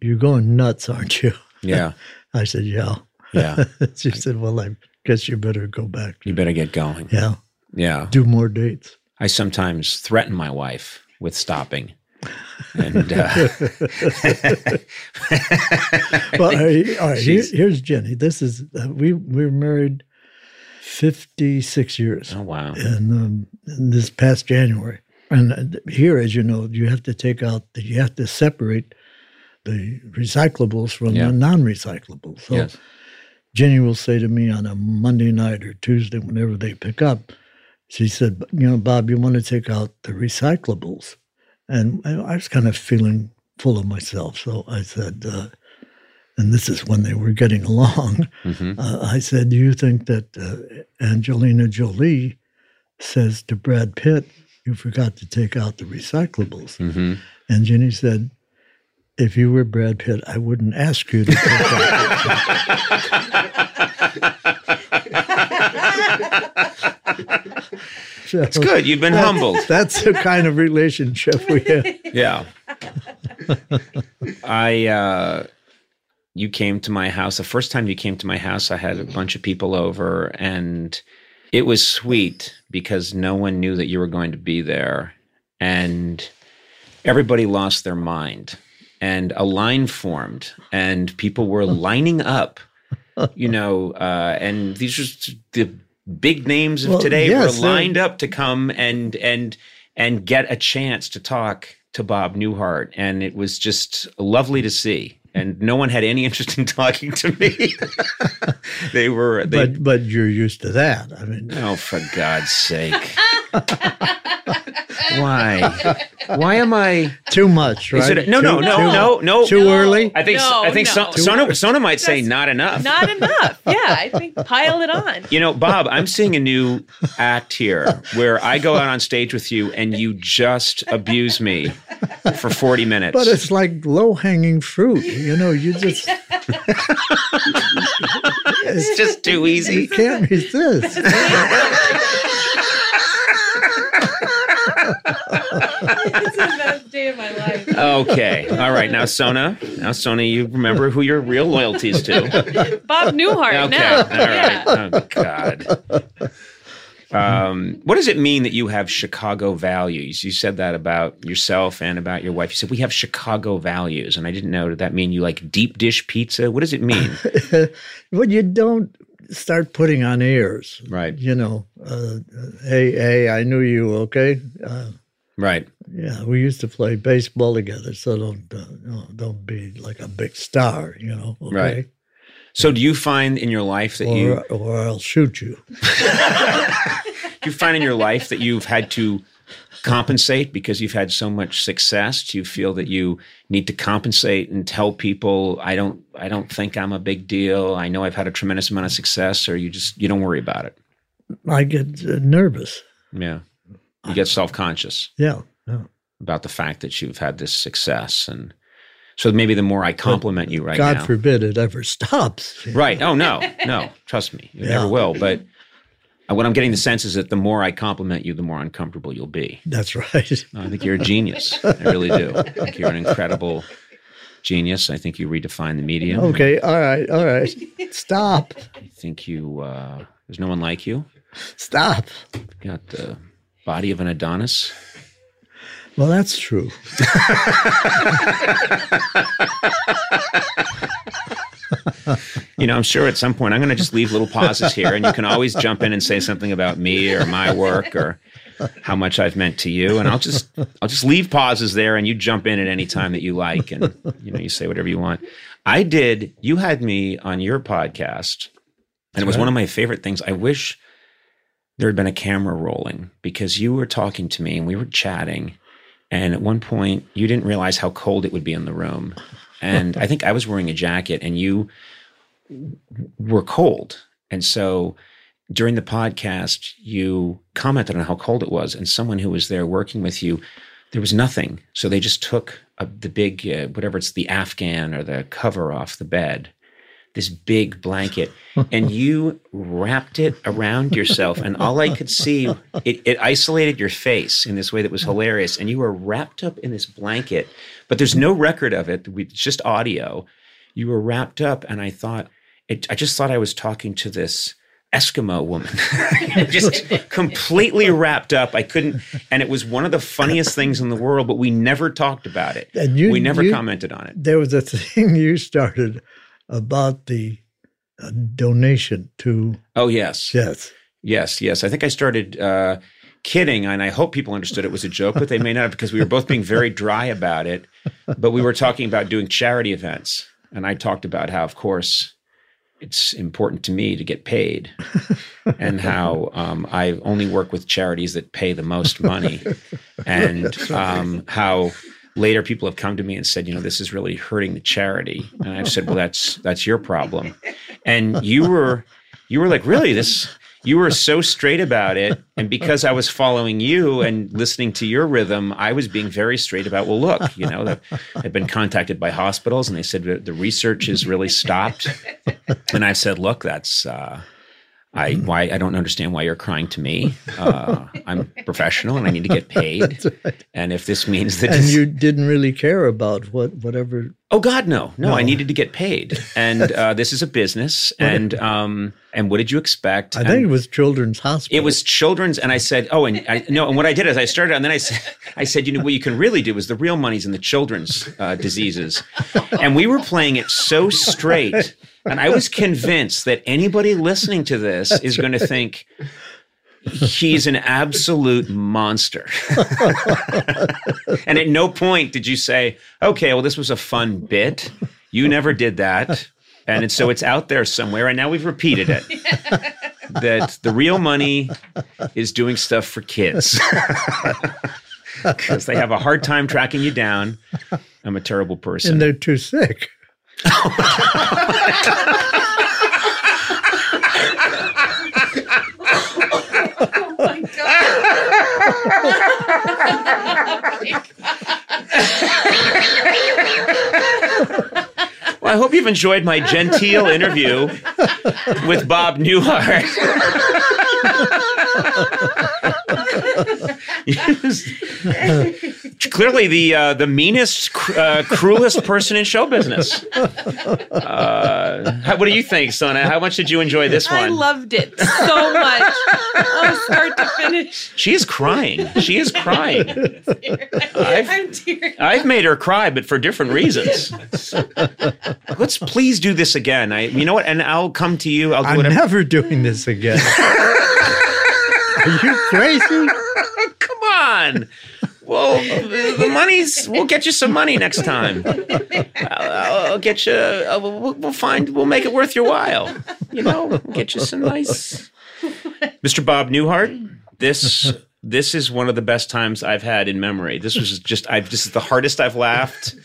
"You're going nuts, aren't you?" yeah, *laughs* I said, "Yeah." yeah. *laughs* she said, "Well, I guess you better go back. You better get going. Yeah, Yeah. do more dates." I sometimes threaten my wife with stopping. And uh, *laughs* Well, all right, all right, here- here's Ginny. This is uh, we we were married fifty six years. oh wow, and um, in this past January. And uh, here, as you know, you have to take out, you have to separate the recyclables from Yeah. the non-recyclables. So yes, Ginny will say to me on a Monday night or Tuesday, whenever they pick up, she said, "You know, Bob, you want to take out the recyclables?" And I I was kind of feeling full of myself, so I said. Uh, and this is when they were getting along. Mhm. Uh, I said, "Do you think that uh, Angelina Jolie says to Brad Pitt, you forgot to take out the recyclables?" hmm And Ginny said, "If you were Brad Pitt, I wouldn't ask you to take out." *laughs* So it's good. You've been humbled. That's the kind of relationship we have. Yeah. *laughs* I uh you came to my house. The first time you came to my house, I had a bunch of people over and it was sweet because no one knew that you were going to be there and everybody lost their mind and a line formed and people were *laughs* lining up you know uh and these are the big names of Well, today yes, were they're- lined up to come and and and get a chance to talk to Bob Newhart, and it was just lovely to see. And no one had any interest in talking to me. *laughs* they were, they, but but you're used to that. I mean, oh, for God's sake! *laughs* Why? Why am I? too much, Is right? it- no, no, Too- no, too- no, no. Too early. I think No, I think no. so, Sona, Sona might say not enough. Not enough. Yeah, I think pile it on. You know, Bob, I'm seeing a new act here where I go out on stage with you and you just abuse me for 40 minutes. But it's like low hanging fruit. You know, you just *laughs* It's just too easy. you can't resist. It's the best day of my life. Okay. All right. Now, Sona. Now, Sona, you remember who your real loyalties to. Bob Newhart Okay. now. All right. Yeah. Oh, God. Um, what does it mean that you have Chicago values? You said that about yourself and about your wife. You said we have Chicago values, and I didn't know. Did that mean you like deep dish pizza? What does it mean? *laughs* Well, you don't start putting on airs. Right. You know, uh, hey, hey, I knew you. Okay. Uh, Right. yeah, we used to play baseball together, so don't uh, don't be like a big star. You know. Okay? Right. So, do you find in your life that Or, you or I'll shoot you. do *laughs* you find in your life that you've had to compensate because you've had so much success? Do you feel that you need to compensate and tell people I don't I don't think I'm a big deal. I know I've had a tremendous amount of success, or you just you don't worry about it. I get uh, nervous. Yeah. You get self conscious Yeah. yeah. about the fact that you've had this success and so maybe the more I compliment you right God now. forbid it ever stops. Right. Oh no, no. Trust me, you Yeah. never will. But what I'm getting the sense is that the more I compliment you, the more uncomfortable you'll be. That's right. I think you're a genius. I really do. I think you're an incredible genius. I think you redefine the medium. Okay. All right. All right. Stop. I think you. Uh, there's no one like you. Stop. You got the body of an Adonis. Well, that's true. *laughs* *laughs* You know, I'm sure at some point I'm going to just leave little pauses here, and you can always jump in and say something about me or my work or how much I've meant to you, and I'll just I'll just leave pauses there, and you jump in at any time that you like, and you know, you say whatever you want. I did. You had me on your podcast, and it was one of my favorite things. I wish there had been a camera rolling because you were talking to me and we were chatting, and at one point you didn't realize how cold it would be in the room, and *laughs* I think I was wearing a jacket, and you were cold. And so during the podcast, you commented on how cold it was, and someone who was there working with you, there was nothing. So they just took a, the big, uh, whatever it's the Afghan or the cover off the bed, this big blanket, and *laughs* you wrapped it around yourself. And all I could see, it, it isolated your face in this way that was hilarious. And you were wrapped up in this blanket, but there's no record of it. We- It's just audio you were wrapped up and i thought it, i just thought i was talking to this eskimo woman *laughs* just completely wrapped up i couldn't and it was one of the funniest things in the world but we never talked about it And you- we never you- commented on it There was a thing you started about the uh, donation to oh yes. Yes. yes yes. I think i started uh, kidding and i hope people understood it was a joke but they may not have because we were both being very dry about it. But we were talking about doing charity events and i talked about how of course it's important to me to get paid *laughs* and how um, I only work with charities that pay the most money, and um, how later people have come to me and said, you know, this is really hurting the charity, and I've said, well, that's that's your problem, and you were you were like, really, this. You were so straight about it. And because I was following you and listening to your rhythm, I was being very straight about, well, look, you know, I've been contacted by hospitals and they said the research is really stopped. And I said, look, that's, uh, I why I don't understand why you're crying to me. Uh, I'm professional and I need to get paid. *laughs* And if this means that, And you didn't really care about what whatever. oh God, no, no, I needed to get paid. And *laughs* uh, this is a business. And um, and what did you expect? I And- think it was Children's Hospital. it was children's, and I said, "Oh, and I, no." And what I did is I started, and then I said, "I said, you know, what you can really do is the real money's in the children's uh, diseases." *laughs* And we were playing it so straight And I was convinced that anybody listening to this is going to think he's an absolute monster. and at no point did you say, okay, well, this was a fun bit. You never did that. And so it's out there somewhere. And now we've repeated it that the real money is doing stuff for kids *laughs* because they have a hard time tracking you down. I'm a terrible person. and they're too sick. Oh my god. Well, I hope you've enjoyed my genteel interview with Bob Newhart. Yes. *laughs* Clearly, the uh, the meanest, cr- uh, cruelest person in show business. Uh, how- what do you think, Sona? How much did you enjoy this one? I loved it so much. Oh, start to finish. she is crying. She is crying. I've- I'm tearing. I've made her cry, but for different reasons. Let's please do this again. I, you know what? And I'll come to you. I'll do I'm whatever. never doing this again. *laughs* Are you crazy? *laughs* Come on. Well, the the money's. We'll get you some money next time. I'll, I'll get you. uh, We'll, we'll find. We'll make it worth your while. You know, get you some nice. Mr. Bob Newhart, this this is one of the best times I've had in memory. This was just. I've. This is the hardest I've laughed.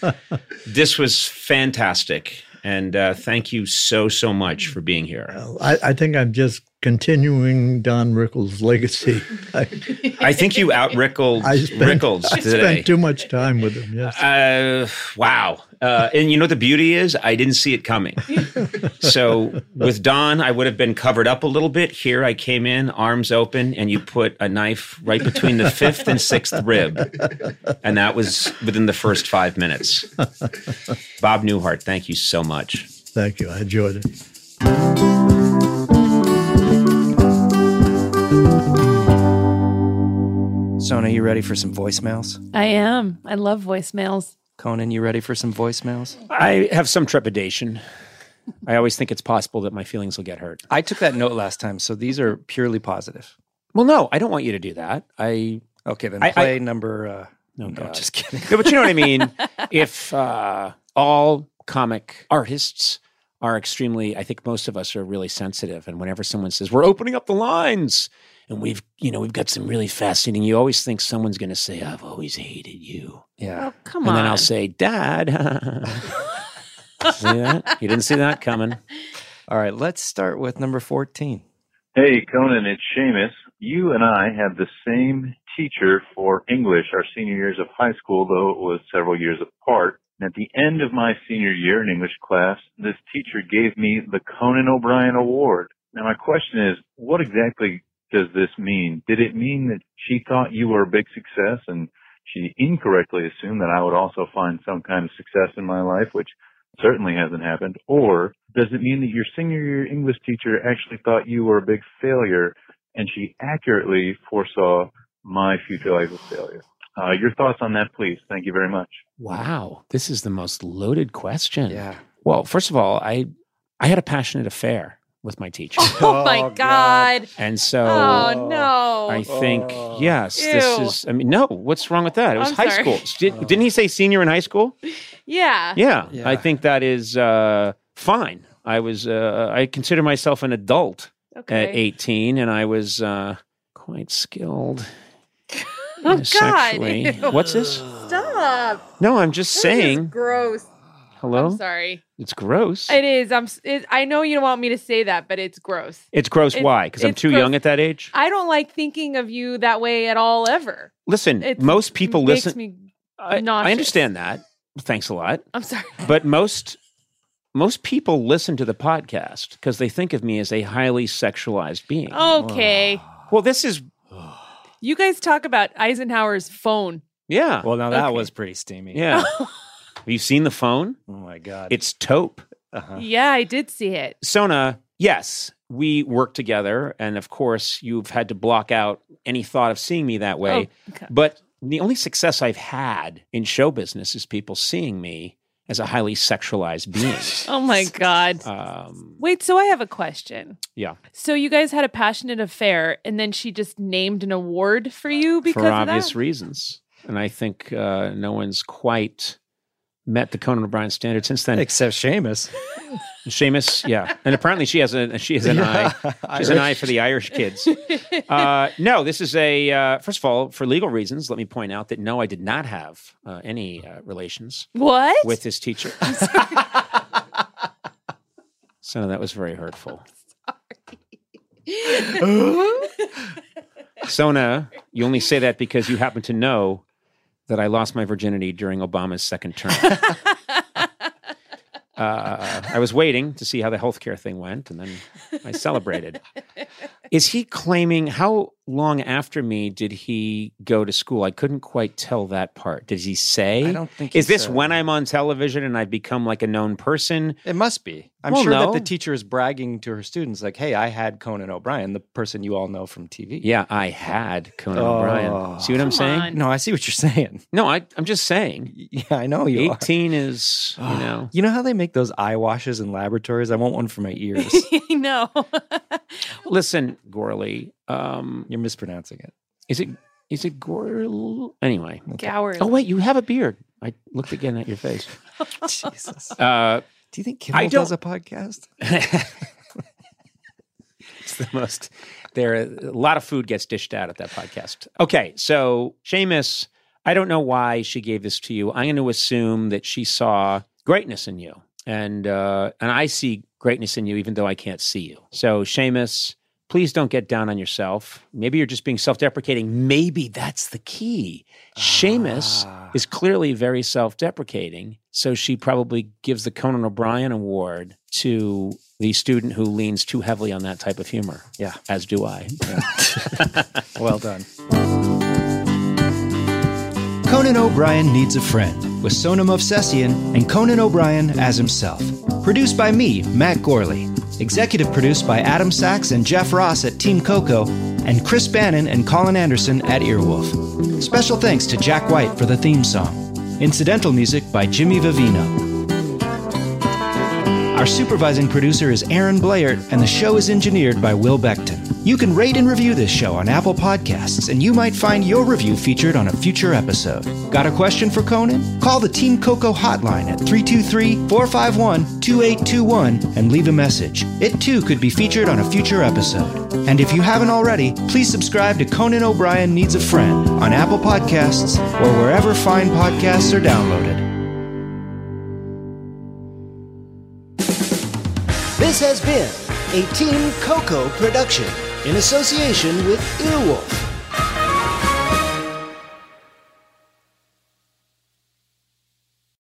This was fantastic, and uh, thank you so so much for being here. I, I think I'm just continuing Don Rickles' legacy. I, *laughs* I think you out spent, Rickles I today. spent too much time with him. Yes. Uh, wow. Uh, and you know what the beauty is? I didn't see it coming. *laughs* so with Don, I would have been covered up a little bit. Here I came in, arms open, and you put a knife right between the fifth and sixth rib. And that was within the first five minutes. *laughs* Bob Newhart, thank you so much. Thank you. I enjoyed it. Sona, are you ready for some voicemails? I am. I love voicemails. Conan, you ready for some voicemails? I have some trepidation. I always think it's possible that my feelings will get hurt. I took that note last time, so these are purely positive. Well, no, I don't want you to do that. I Okay, then I- I- play number. Uh, No, no, God. just kidding. No, but you know what I mean. *laughs* if uh, all comic artists are extremely, I think most of us are really sensitive, and whenever someone says we're opening up the lines, and we've, you know, we've got some really fascinating, you always think someone's going to say, "I've always hated you," Yeah. Oh, come and on. then I'll say, "Dad." *laughs* see that? You didn't see that coming. *laughs* All right, let's start with number 14. Hey, Conan, it's Seamus. You and I had the same teacher for English our senior years of high school, though it was several years apart. And at the end of my senior year in English class, this teacher gave me the Conan O'Brien Award. Now my question is, what exactly does this mean? Did it mean that she thought you were a big success and she incorrectly assumed that I would also find some kind of success in my life, which certainly hasn't happened? Or does it mean that your senior year English teacher actually thought you were a big failure and she accurately foresaw my future life of failure? Uh, your thoughts on that, please. Thank you very much. Wow, this is the most loaded question. Yeah. Well, first of all, I I had a passionate affair with my teacher. *laughs* Oh, my Oh, god. God. And so Oh, no. I think Oh. yes, this Ew. is. I mean, no. What's wrong with that? It was I'm high sorry. school. Did, Didn't he say senior in high school? yeah. *laughs* Yeah, Yeah. I think that is uh, fine. I was. Uh, I consider myself an adult Okay. at eighteen, and I was uh, quite skilled. *laughs* Oh, God. sexually. Ew. What's this? Stop. No, I'm just This is saying. gross. Hello. I'm sorry. It's gross. It is. I'm. It, I know you don't want me to say that, but it's gross. it's gross. It's- Why? Because I'm too gross. young at that age. I don't like thinking of you that way at all, ever. Listen, It most people makes listen. Me, I, I understand that. Thanks a lot. I'm sorry. *laughs* but most most people listen to the podcast because they think of me as a highly sexualized being. Okay. Well, this is You guys talk about Eisenhower's phone. yeah, Well, now that Okay. was pretty steamy. yeah. *laughs* Have you seen the phone? Oh, my God. It's taupe. uh-huh. Yeah, I did see it. Sona, yes, we work together, and of course, you've had to block out any thought of seeing me that way. Oh, okay. But the only success I've had in show business is people seeing me as a highly sexualized being. *laughs* Oh my God. Um, Wait, so I have a question. yeah, So you guys had a passionate affair, and then she just named an award for you because for of obvious that? reasons, and I think uh, no one's quite met the Conan O'Brien standard since then. Except Seamus. Seamus, yeah, and apparently she has a she has an eye. She has an eye for the Irish kids. Uh, no, this is a uh, first of all for legal reasons. Let me point out that no, I did not have uh, any uh, relations What? with his teacher. so that was very hurtful. Sorry. Sona, you only say that because you happen to know that I lost my virginity during Obama's second term. *laughs* uh, I was waiting to see how the healthcare thing went, and then I celebrated. *laughs* Is he claiming how long after me did he go to school? I couldn't quite tell that part. Did he say? I don't think he Is this said. when I'm on television and I've become like a known person? It must be. I'm Well, sure that the teacher is bragging to her students, like, hey, I had Conan O'Brien, the person you all know from TV. Yeah, I had Conan Oh. O'Brien. See what I'm saying? on. No, I see what you're saying. No, I, I'm just saying. Yeah, I know you are. 18 is, *sighs* you know. You know how they make those eye washes in laboratories? I want one for my ears. *laughs* I know. *laughs* Listen, Gorley, um, You're mispronouncing it. is it is it Gorley? Anyway. Gower. Oh, wait, you have a beard. I looked again at your face. *laughs* Jesus. Uh, Do you think I Kimmel don't- does a podcast? *laughs* it's the most, there, a lot of food gets dished out at that podcast. Okay, so Seamus, I don't know why she gave this to you. I'm going to assume that she saw greatness in you. And, uh, and I see greatness in you, even though I can't see you. So, Seamus, please don't get down on yourself. Maybe you're just being self deprecating. Maybe that's the key. Seamus Ah. is clearly very self deprecating. So she probably gives the Conan O'Brien Award to the student who leans too heavily on that type of humor. Yeah. As do I. *laughs* Well done. Conan O'Brien Needs a Friend with Sona Movsesian and Conan O'Brien as himself. Produced by me, Matt Gourley. Executive produced by Adam Sachs and Jeff Ross at Team Coco and Chris Bannon and Colin Anderson at Earwolf. Special thanks to Jack White for the theme song. Incidental music by Jimmy Vivino. Supervising producer is Aaron Blair, and the show is engineered by Will Beckton. You can rate and review this show on Apple Podcasts, and you might find your review featured on a future episode. Got a question for Conan? Call the Team Coco hotline at 323 451 2821 and leave a message. It too could be featured on a future episode. And if you haven't already, please subscribe to Conan O'Brien Needs a Friend on Apple Podcasts or wherever fine podcasts are downloaded. This has been a Team Coco production in association with Earwolf.